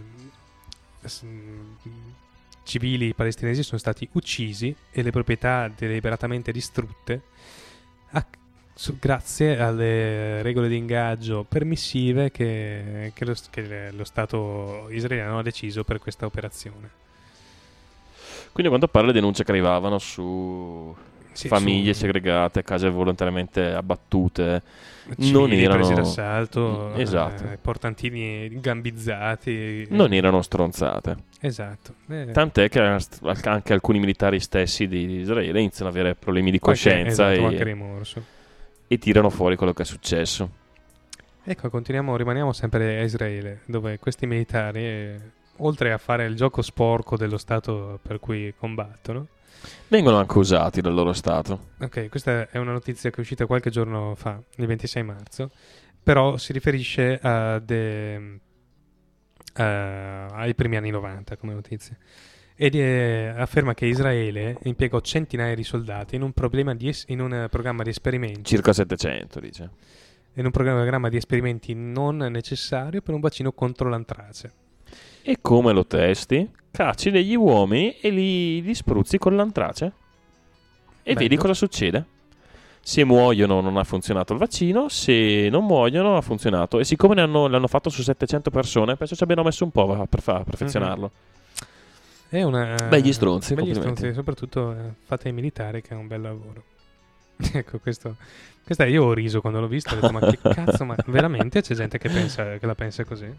civili palestinesi sono stati uccisi e le proprietà deliberatamente distrutte a- su- grazie alle regole di ingaggio permissive che, che lo, che lo Stato israeliano ha deciso per questa operazione. Quindi a quanto pare le denunce che arrivavano su Sì, famiglie su- segregate, case volontariamente abbattute, Civili non erano- presi d'assalto, Esatto. eh, portantini gambizzati. non erano stronzate. Esatto. Eh, Tant'è che anche alcuni militari stessi di Israele iniziano ad avere problemi di qualche- coscienza esatto, e, anche rimorso. E tirano fuori quello che è successo. Ecco, continuiamo, rimaniamo sempre a Israele, dove questi militari, eh, oltre a fare il gioco sporco dello Stato per cui combattono, Vengono anche usati dal loro Stato. Ok, questa è una notizia che è uscita qualche giorno fa, il 26 marzo, però si riferisce de- a- ai primi anni 90 come notizia. Ed eh, afferma che Israele impiegò centinaia di soldati in un, di es- in un programma di esperimenti Circa 700, dice. in un programma di esperimenti non necessario per un vaccino contro l'antrace. E come lo testi? Cacci degli uomini e li, li spruzzi con l'antrace. E Bello. vedi cosa succede. Se muoiono non ha funzionato il vaccino, se non muoiono ha funzionato. E siccome ne hanno, l'hanno fatto su 700 persone, penso ci abbiano messo un po' a, per fa- a perfezionarlo. È una... Begli stronzi, Begli stronzi, soprattutto eh, fate ai militari che è un bel lavoro. *laughs* ecco, questo... Questa io ho riso quando l'ho vista, ho detto ma che *laughs* cazzo, ma veramente c'è gente che, pensa, che la pensa così?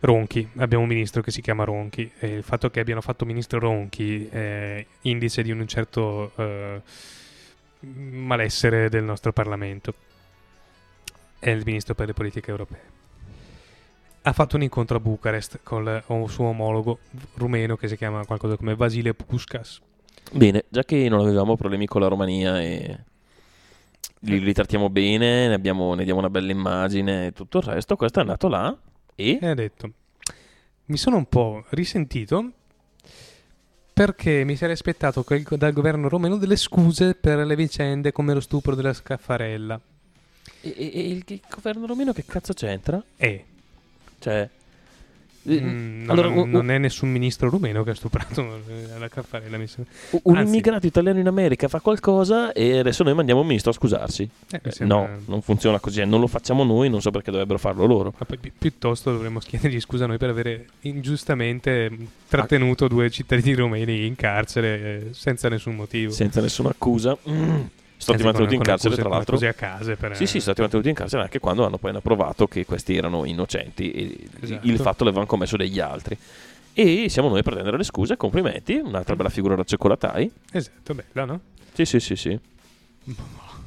Ronchi, abbiamo un ministro che si chiama Ronchi e il fatto che abbiano fatto ministro Ronchi è indice di un certo eh, malessere del nostro Parlamento. È il ministro per le politiche europee. Ha fatto un incontro a Bucarest con il suo omologo rumeno che si chiama qualcosa come Vasile Puskas. Bene, già che non avevamo problemi con la Romania e li, li trattiamo bene, ne, abbiamo- ne diamo una bella immagine e tutto il resto, questo è andato là e... E ha detto: Mi sono un po' risentito perché mi sarei aspettato il- dal governo romeno delle scuse per le vicende come lo stupro della Scaffarella. E, e- e il, il governo romeno che cazzo c'entra? E Cioè... eh, mm, non, allora, non- un- non è nessun ministro rumeno che ha stuprato eh, la Caffarella. Mi sembra. un, anzi- immigrato italiano in America fa qualcosa e adesso noi mandiamo un ministro a scusarsi. Eh, Eh, No, non funziona così, eh, non lo facciamo noi, non so perché dovrebbero farlo loro. Ma poi pi- piuttosto dovremmo chiedergli scusa noi per avere ingiustamente mh, trattenuto due cittadini romeni in carcere eh, senza nessun motivo. Senza nessuna accusa. Mm. *clears throat* Sono stati mantenuti in carcere, accuse- tra l'altro. accuse a case per, Sì, sì, sono stati mantenuti in carcere anche quando hanno poi approvato che questi erano innocenti e Esatto. il fatto l'avevano commesso degli altri. E siamo noi a prendere le scuse, complimenti, un'altra bella figura da cioccolatai. Esatto, bella, no? Sì, sì, sì, sì.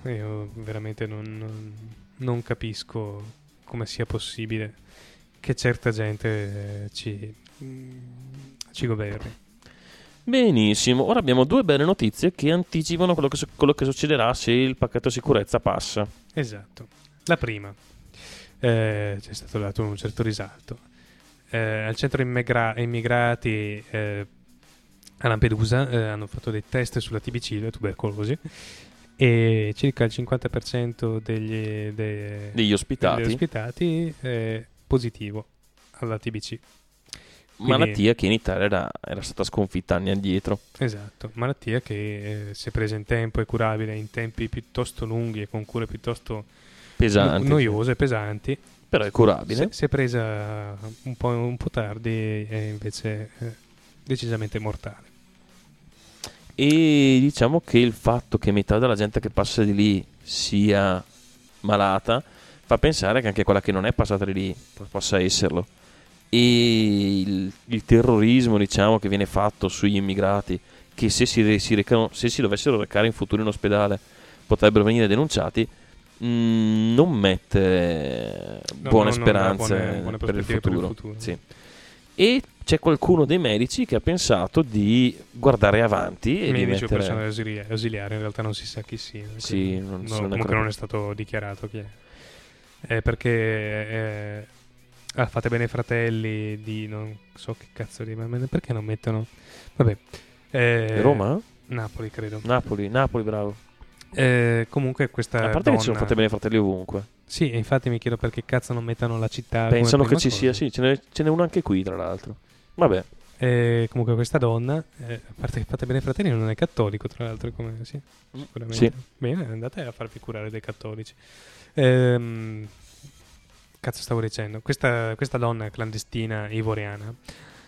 Io veramente non, non- capisco come sia possibile che certa gente ci, mm, ci governi. Benissimo, ora abbiamo due belle notizie che anticipano quello che, su- quello che succederà se il pacchetto sicurezza passa. Esatto. La prima, eh, c'è stato dato un certo risalto. Eh, al centro immigra- immigrati eh, a Lampedusa eh, hanno fatto dei test sulla TBC, la tubercolosi, e circa il 50% degli, de- Degli ospitati. degli ospitati è positivo alla TBC. Quindi- Malattia che in Italia era, era stata sconfitta anni addietro. Esatto, malattia che eh, se presa in tempo è curabile in tempi piuttosto lunghi e con cure piuttosto Pesante. no- noiose, pesanti. Però è curabile. Se, se presa un po', un po' tardi è invece eh, decisamente mortale. E diciamo che il fatto che metà della gente che passa di lì sia malata fa pensare che anche quella che non è passata di lì po- possa esserlo. E il, il terrorismo, diciamo, che viene fatto sugli immigrati, che se si, si recano- se si dovessero recare in futuro in ospedale potrebbero venire denunciati, mh, non mette No, buone no, speranze buone- buone per, il per il futuro. Sì. E c'è qualcuno dei medici che ha pensato di guardare avanti e di Medici o mettere... personale ausili- ausiliare, in realtà non si sa chi sia. Sì, non no, è comunque non è stato dichiarato chi è. Eh, perché eh, ah, fate bene fratelli di non so che cazzo di ma perché non mettono vabbè eh, Roma? Napoli credo Napoli, Napoli, bravo. Eh, comunque questa A parte donna che ci sono fatte bene i fratelli ovunque. sì infatti mi chiedo perché cazzo non mettano la città Pensano che ci prima sia, cosa. sì, ce n'è, ce n'è uno anche qui, tra l'altro. Vabbè, Eh, comunque questa donna eh, a parte che fate bene fratelli non è cattolico tra l'altro come sì sicuramente Sì. bene andate a farvi curare dai cattolici Ehm, cazzo stavo dicendo questa, questa donna clandestina ivoriana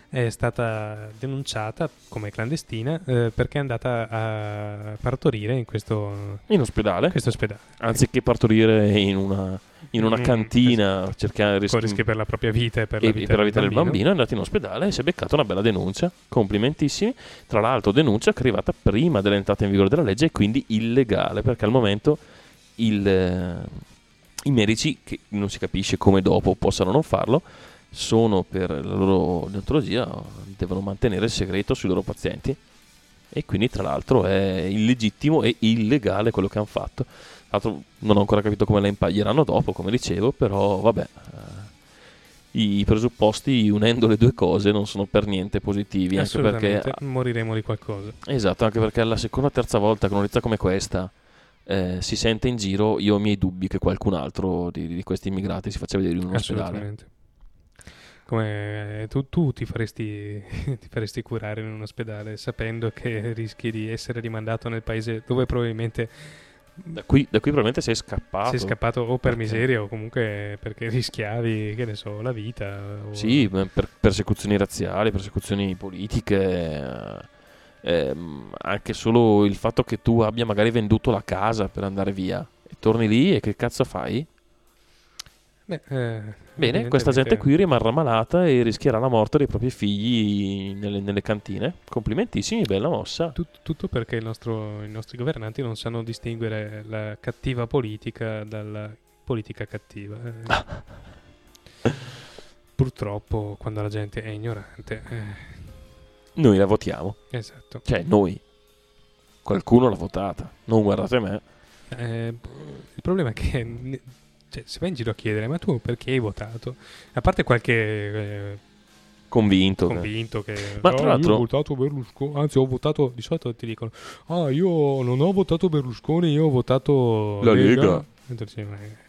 è stata denunciata come clandestina eh, perché è andata a partorire in questo, in ospedale, questo ospedale anziché partorire in una, in una Mm, cantina, cercare con rischi per la propria vita e per e la vita, per la vita del bambino. bambino è andato in ospedale e si è beccato una bella denuncia. Complimentissimi. Tra l'altro, denuncia che è arrivata prima dell'entrata in vigore della legge e quindi illegale perché al momento il, eh, i medici, che non si capisce come dopo possano non farlo, sono per la loro deontologia, devono mantenere il segreto sui loro pazienti. E quindi, tra l'altro, è illegittimo e illegale quello che hanno fatto. Tra l'altro, non ho ancora capito come la impaglieranno dopo, come dicevo, però vabbè. eh, I presupposti, unendo le due cose, non sono per niente positivi. Anche perché, moriremo di qualcosa esatto, anche perché la seconda o terza volta che notizia come questa eh, si sente in giro, io ho i miei dubbi che qualcun altro di, di questi immigrati si faccia vedere in un ospedale. Come tu, tu ti, faresti, *laughs* ti faresti curare in un ospedale sapendo che rischi di essere rimandato nel paese dove probabilmente Da qui, da qui probabilmente sei scappato. sei scappato o per Perché? miseria o comunque perché rischiavi, che ne so, la vita. O... Sì, per persecuzioni razziali, persecuzioni politiche, eh, ehm, anche solo il fatto che tu abbia magari venduto la casa per andare via e torni lì e che cazzo fai? Beh, eh, Bene, questa gente qui rimarrà malata e rischierà la morte dei propri figli nelle, nelle cantine. Complimentissimi, bella mossa. Tut- tutto perché nostro- i nostri governanti non sanno distinguere la cattiva politica dalla politica cattiva. eh. *laughs* purtroppo quando la gente è ignorante, eh, Noi la votiamo. esatto. Cioè, noi. Qualcuno l'ha votata. Non guardate me. Eh, il problema è che cioè, se vai in giro a chiedere, ma tu perché hai votato? A parte qualche eh, Convinto. che- convinto che Ma "Ah, tra io l'altro- ho votato Berlusconi, anzi ho votato, di solito ti dicono, ah io non ho votato Berlusconi, io ho votato La Lega." E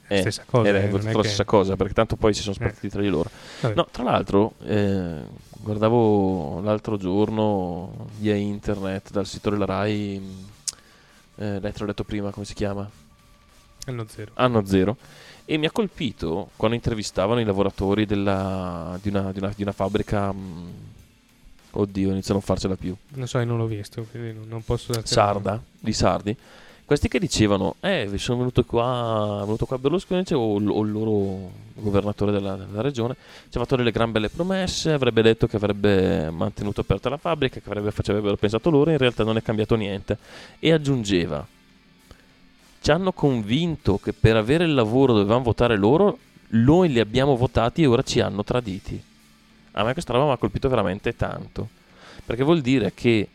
Eh, stessa cosa. Era eh, la che- stessa cosa, perché tanto poi si sono spartiti tra di loro. Vabbè. No, tra l'altro, eh, guardavo l'altro giorno via internet dal sito della Rai, mh, eh, l'ho detto prima, come si chiama? Hanno zero. Anno Zero. E mi ha colpito quando intervistavano i lavoratori della- di, una, di una- di una fabbrica. mh, oddio, inizio a non farcela più. Non so, io non l'ho visto, quindi non- posso Sarda, di Sardi. Questi che dicevano, eh, sono venuto qua, è venuto qua Berlusconi cioè, o, o il loro governatore della, della regione, ci ha fatto delle gran belle promesse, avrebbe detto che avrebbe mantenuto aperta la fabbrica, che avrebbe, avrebbero pensato loro, in realtà non è cambiato niente. E aggiungeva, ci hanno convinto che per avere il lavoro dovevamo votare loro, noi li abbiamo votati e ora ci hanno traditi. A me questa roba mi ha colpito veramente tanto, perché vuol dire che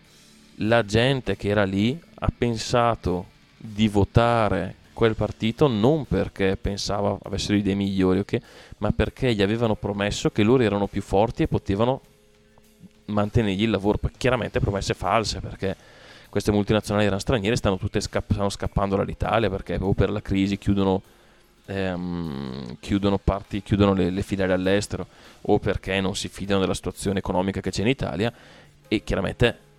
la gente che era lì ha pensato di votare quel partito non perché pensava avessero idee migliori, ok? ma perché gli avevano promesso che loro erano più forti e potevano mantenergli il lavoro. Chiaramente promesse false perché queste multinazionali erano straniere, stanno tutte scapp- stanno scappando dall'Italia perché proprio per la crisi chiudono, ehm, chiudono, parti, chiudono le, le filiali all'estero o perché non si fidano della situazione economica che c'è in Italia e chiaramente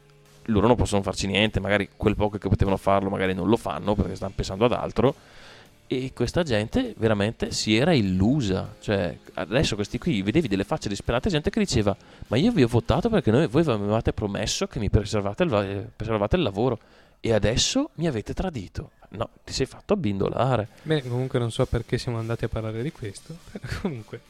loro non possono farci niente, magari quel poco che potevano farlo magari non lo fanno perché stanno pensando ad altro e questa gente veramente si era illusa, cioè adesso questi qui vedevi delle facce disperate gente che diceva ma io vi ho votato perché noi, voi mi avevate promesso che mi preservate il, va- preservate il lavoro e adesso mi avete tradito. No, ti sei fatto abbindolare. Bene, comunque non so perché siamo andati a parlare di questo. comunque,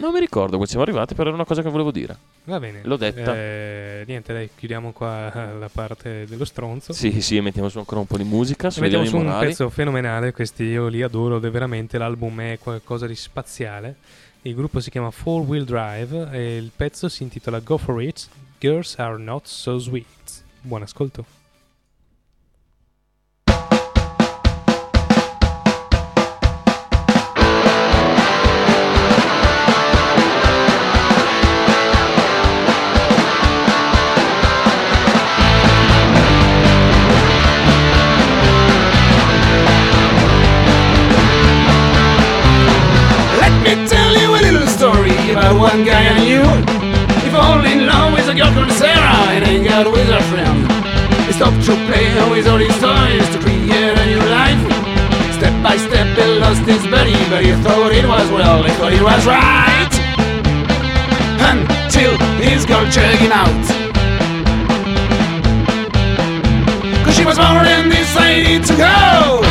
Non mi ricordo come siamo arrivati, però era una cosa che volevo dire. va bene. L'ho detta. Eh, niente, dai, chiudiamo qua *laughs* la parte dello stronzo. Sì, sì, mettiamo su ancora un po' di musica, E mettiamo su un pezzo fenomenale, questi io li adoro, veramente l'album è qualcosa di spaziale. Il gruppo si chiama Four Wheel Drive e il pezzo si intitola Go For It, Girls Are Not So Sweet. Buon ascolto. About one guy I knew. He fall in love with a girl from Sarah and hang got with her friend. He stopped to play with all his toys to create a new life. Step by step he lost his buddy, but he thought it was well, he thought it was right. Until his girl checked him out. Cause she was born and decided to. Go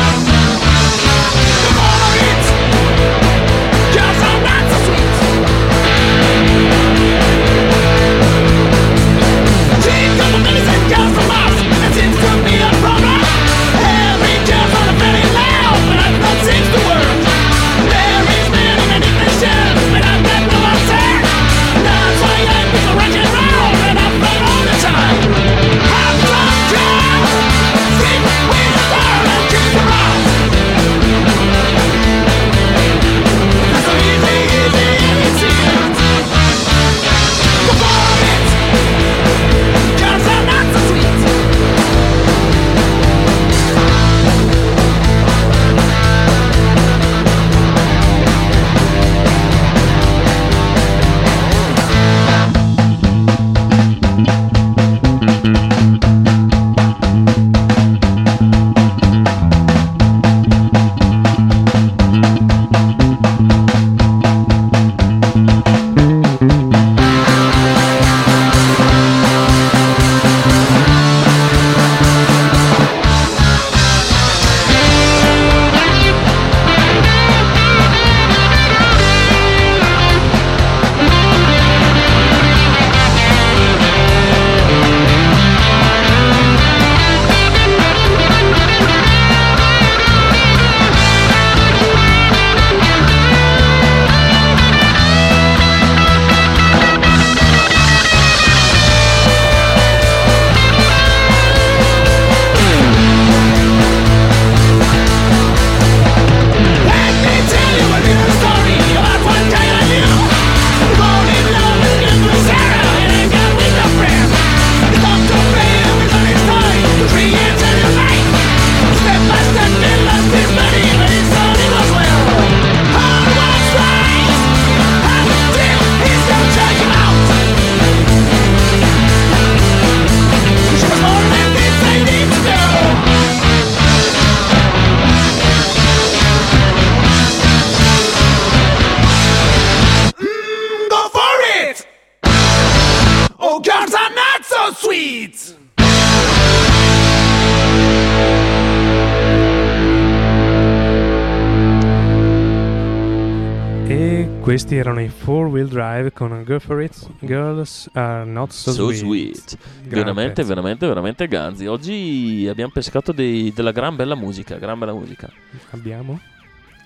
Four Wheel Drive con Girl for It, Girls Are Not So, So Sweet. sweet. Veramente, pezzo. veramente, veramente ganzi. Oggi abbiamo pescato dei- della gran bella musica, gran bella musica. Abbiamo?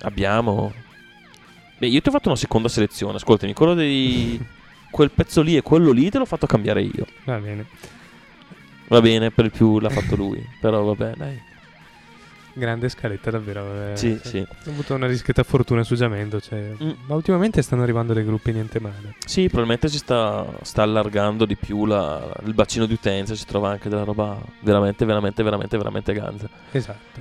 Abbiamo... Beh, io ti ho fatto una seconda selezione, ascoltami, quello dei... *laughs* quel pezzo lì e quello lì te l'ho fatto cambiare io. Va bene. Va bene, per il più l'ha fatto lui, però vabbè, dai. Grande scaletta davvero. eh. Sì, sì. Ho avuto una discreta fortuna su Giamendo, cioè, Mm. ma ultimamente stanno arrivando dei gruppi niente male. Sì, probabilmente si sta, sta allargando di più la- il bacino di utenza, si trova anche della roba veramente, veramente, veramente, veramente ganza. Esatto.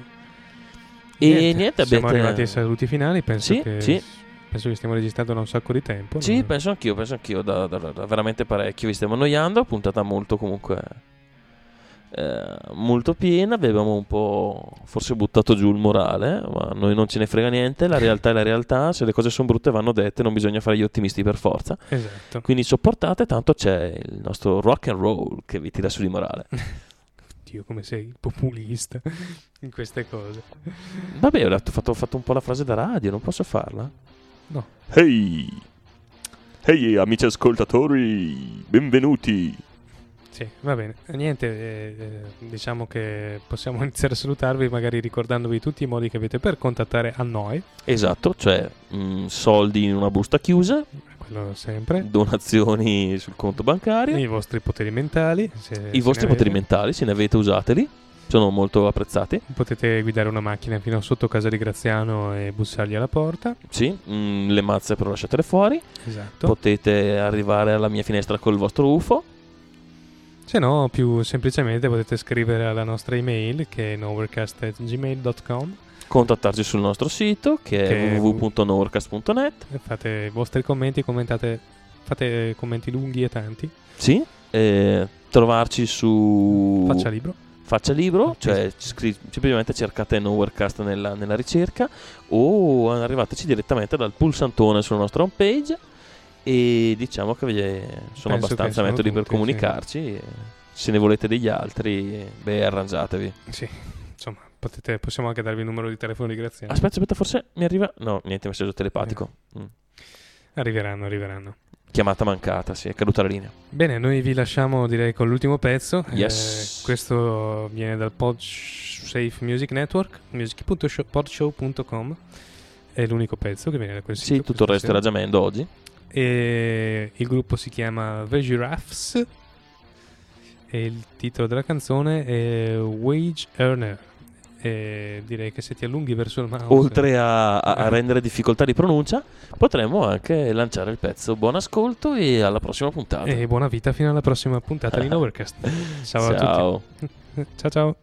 E niente, siamo abbiate- arrivati ai saluti finali, penso Sì, che sì. penso che stiamo registrando da un sacco di tempo. Sì, no? penso anch'io, penso anch'io, da, da- da veramente parecchio. Vi stiamo annoiando, puntata molto comunque eh, molto piena, avevamo un po' forse buttato giù il morale, ma a noi non ce ne frega niente, la realtà è la realtà, se le cose sono brutte vanno dette, non bisogna fare gli ottimisti per forza. Esatto. Quindi sopportate, tanto c'è il nostro rock and roll che vi tira su di morale. *laughs* Dio, come sei populista in queste cose. Vabbè, ho detto- fatto, ho fatto un po' la frase da radio, non posso farla? No. Ehi! Ehi amici ascoltatori, benvenuti! Sì, va bene. Niente, eh, eh, diciamo che possiamo *laughs* iniziare a salutarvi magari ricordandovi tutti i modi che avete per contattare a noi, Esatto, cioè mh, soldi in una busta chiusa, quello sempre, donazioni sul conto bancario, i vostri poteri mentali. i vostri poteri mentali, se ne avete usateli, sono molto apprezzati. Potete guidare una macchina fino sotto casa di Graziano e bussargli alla porta. Sì, mh, le mazze però lasciatele fuori. Esatto. Potete arrivare alla mia finestra col vostro UFO. Se no, più semplicemente potete scrivere alla nostra email che è novercast.gmail.com Contattarci sul nostro sito che, Che è e fate i vostri commenti, commentate, fate commenti lunghi e tanti. Sì, e trovarci su Faccia libro. Faccia libro, cioè scri- semplicemente cercate Nowherecast nella, nella ricerca o arrivateci direttamente dal pulsantone sulla nostra homepage e diciamo che sono Penso abbastanza sono metodi per tutti, sì. comunicarci. e Se ne volete degli altri, beh, arrangiatevi. Sì, insomma, potete, possiamo anche darvi il numero di telefono di Graziano. Aspetta, aspetta, forse mi arriva. No, niente, messaggio telepatico. Mm. Arriveranno, arriveranno. Chiamata mancata, sì, è caduta la linea. Bene, noi vi lasciamo direi con l'ultimo pezzo. Yes. Eh, questo viene dal Podsafe Music Network, music.podshow.com. È l'unico pezzo che viene da quel Sì, sito. tutto il resto era questa Giamendo oggi. E il gruppo si chiama The Giraffes. E il titolo della canzone è Wage Earner. E direi che se ti allunghi verso il mouse. Oltre a, a- a *laughs* rendere difficoltà di pronuncia, potremmo anche lanciare il pezzo. Buon ascolto e alla prossima puntata. E buona vita fino alla prossima puntata di *laughs* Novercast. Ciao a Ciao. tutti. ciao *laughs* ciao.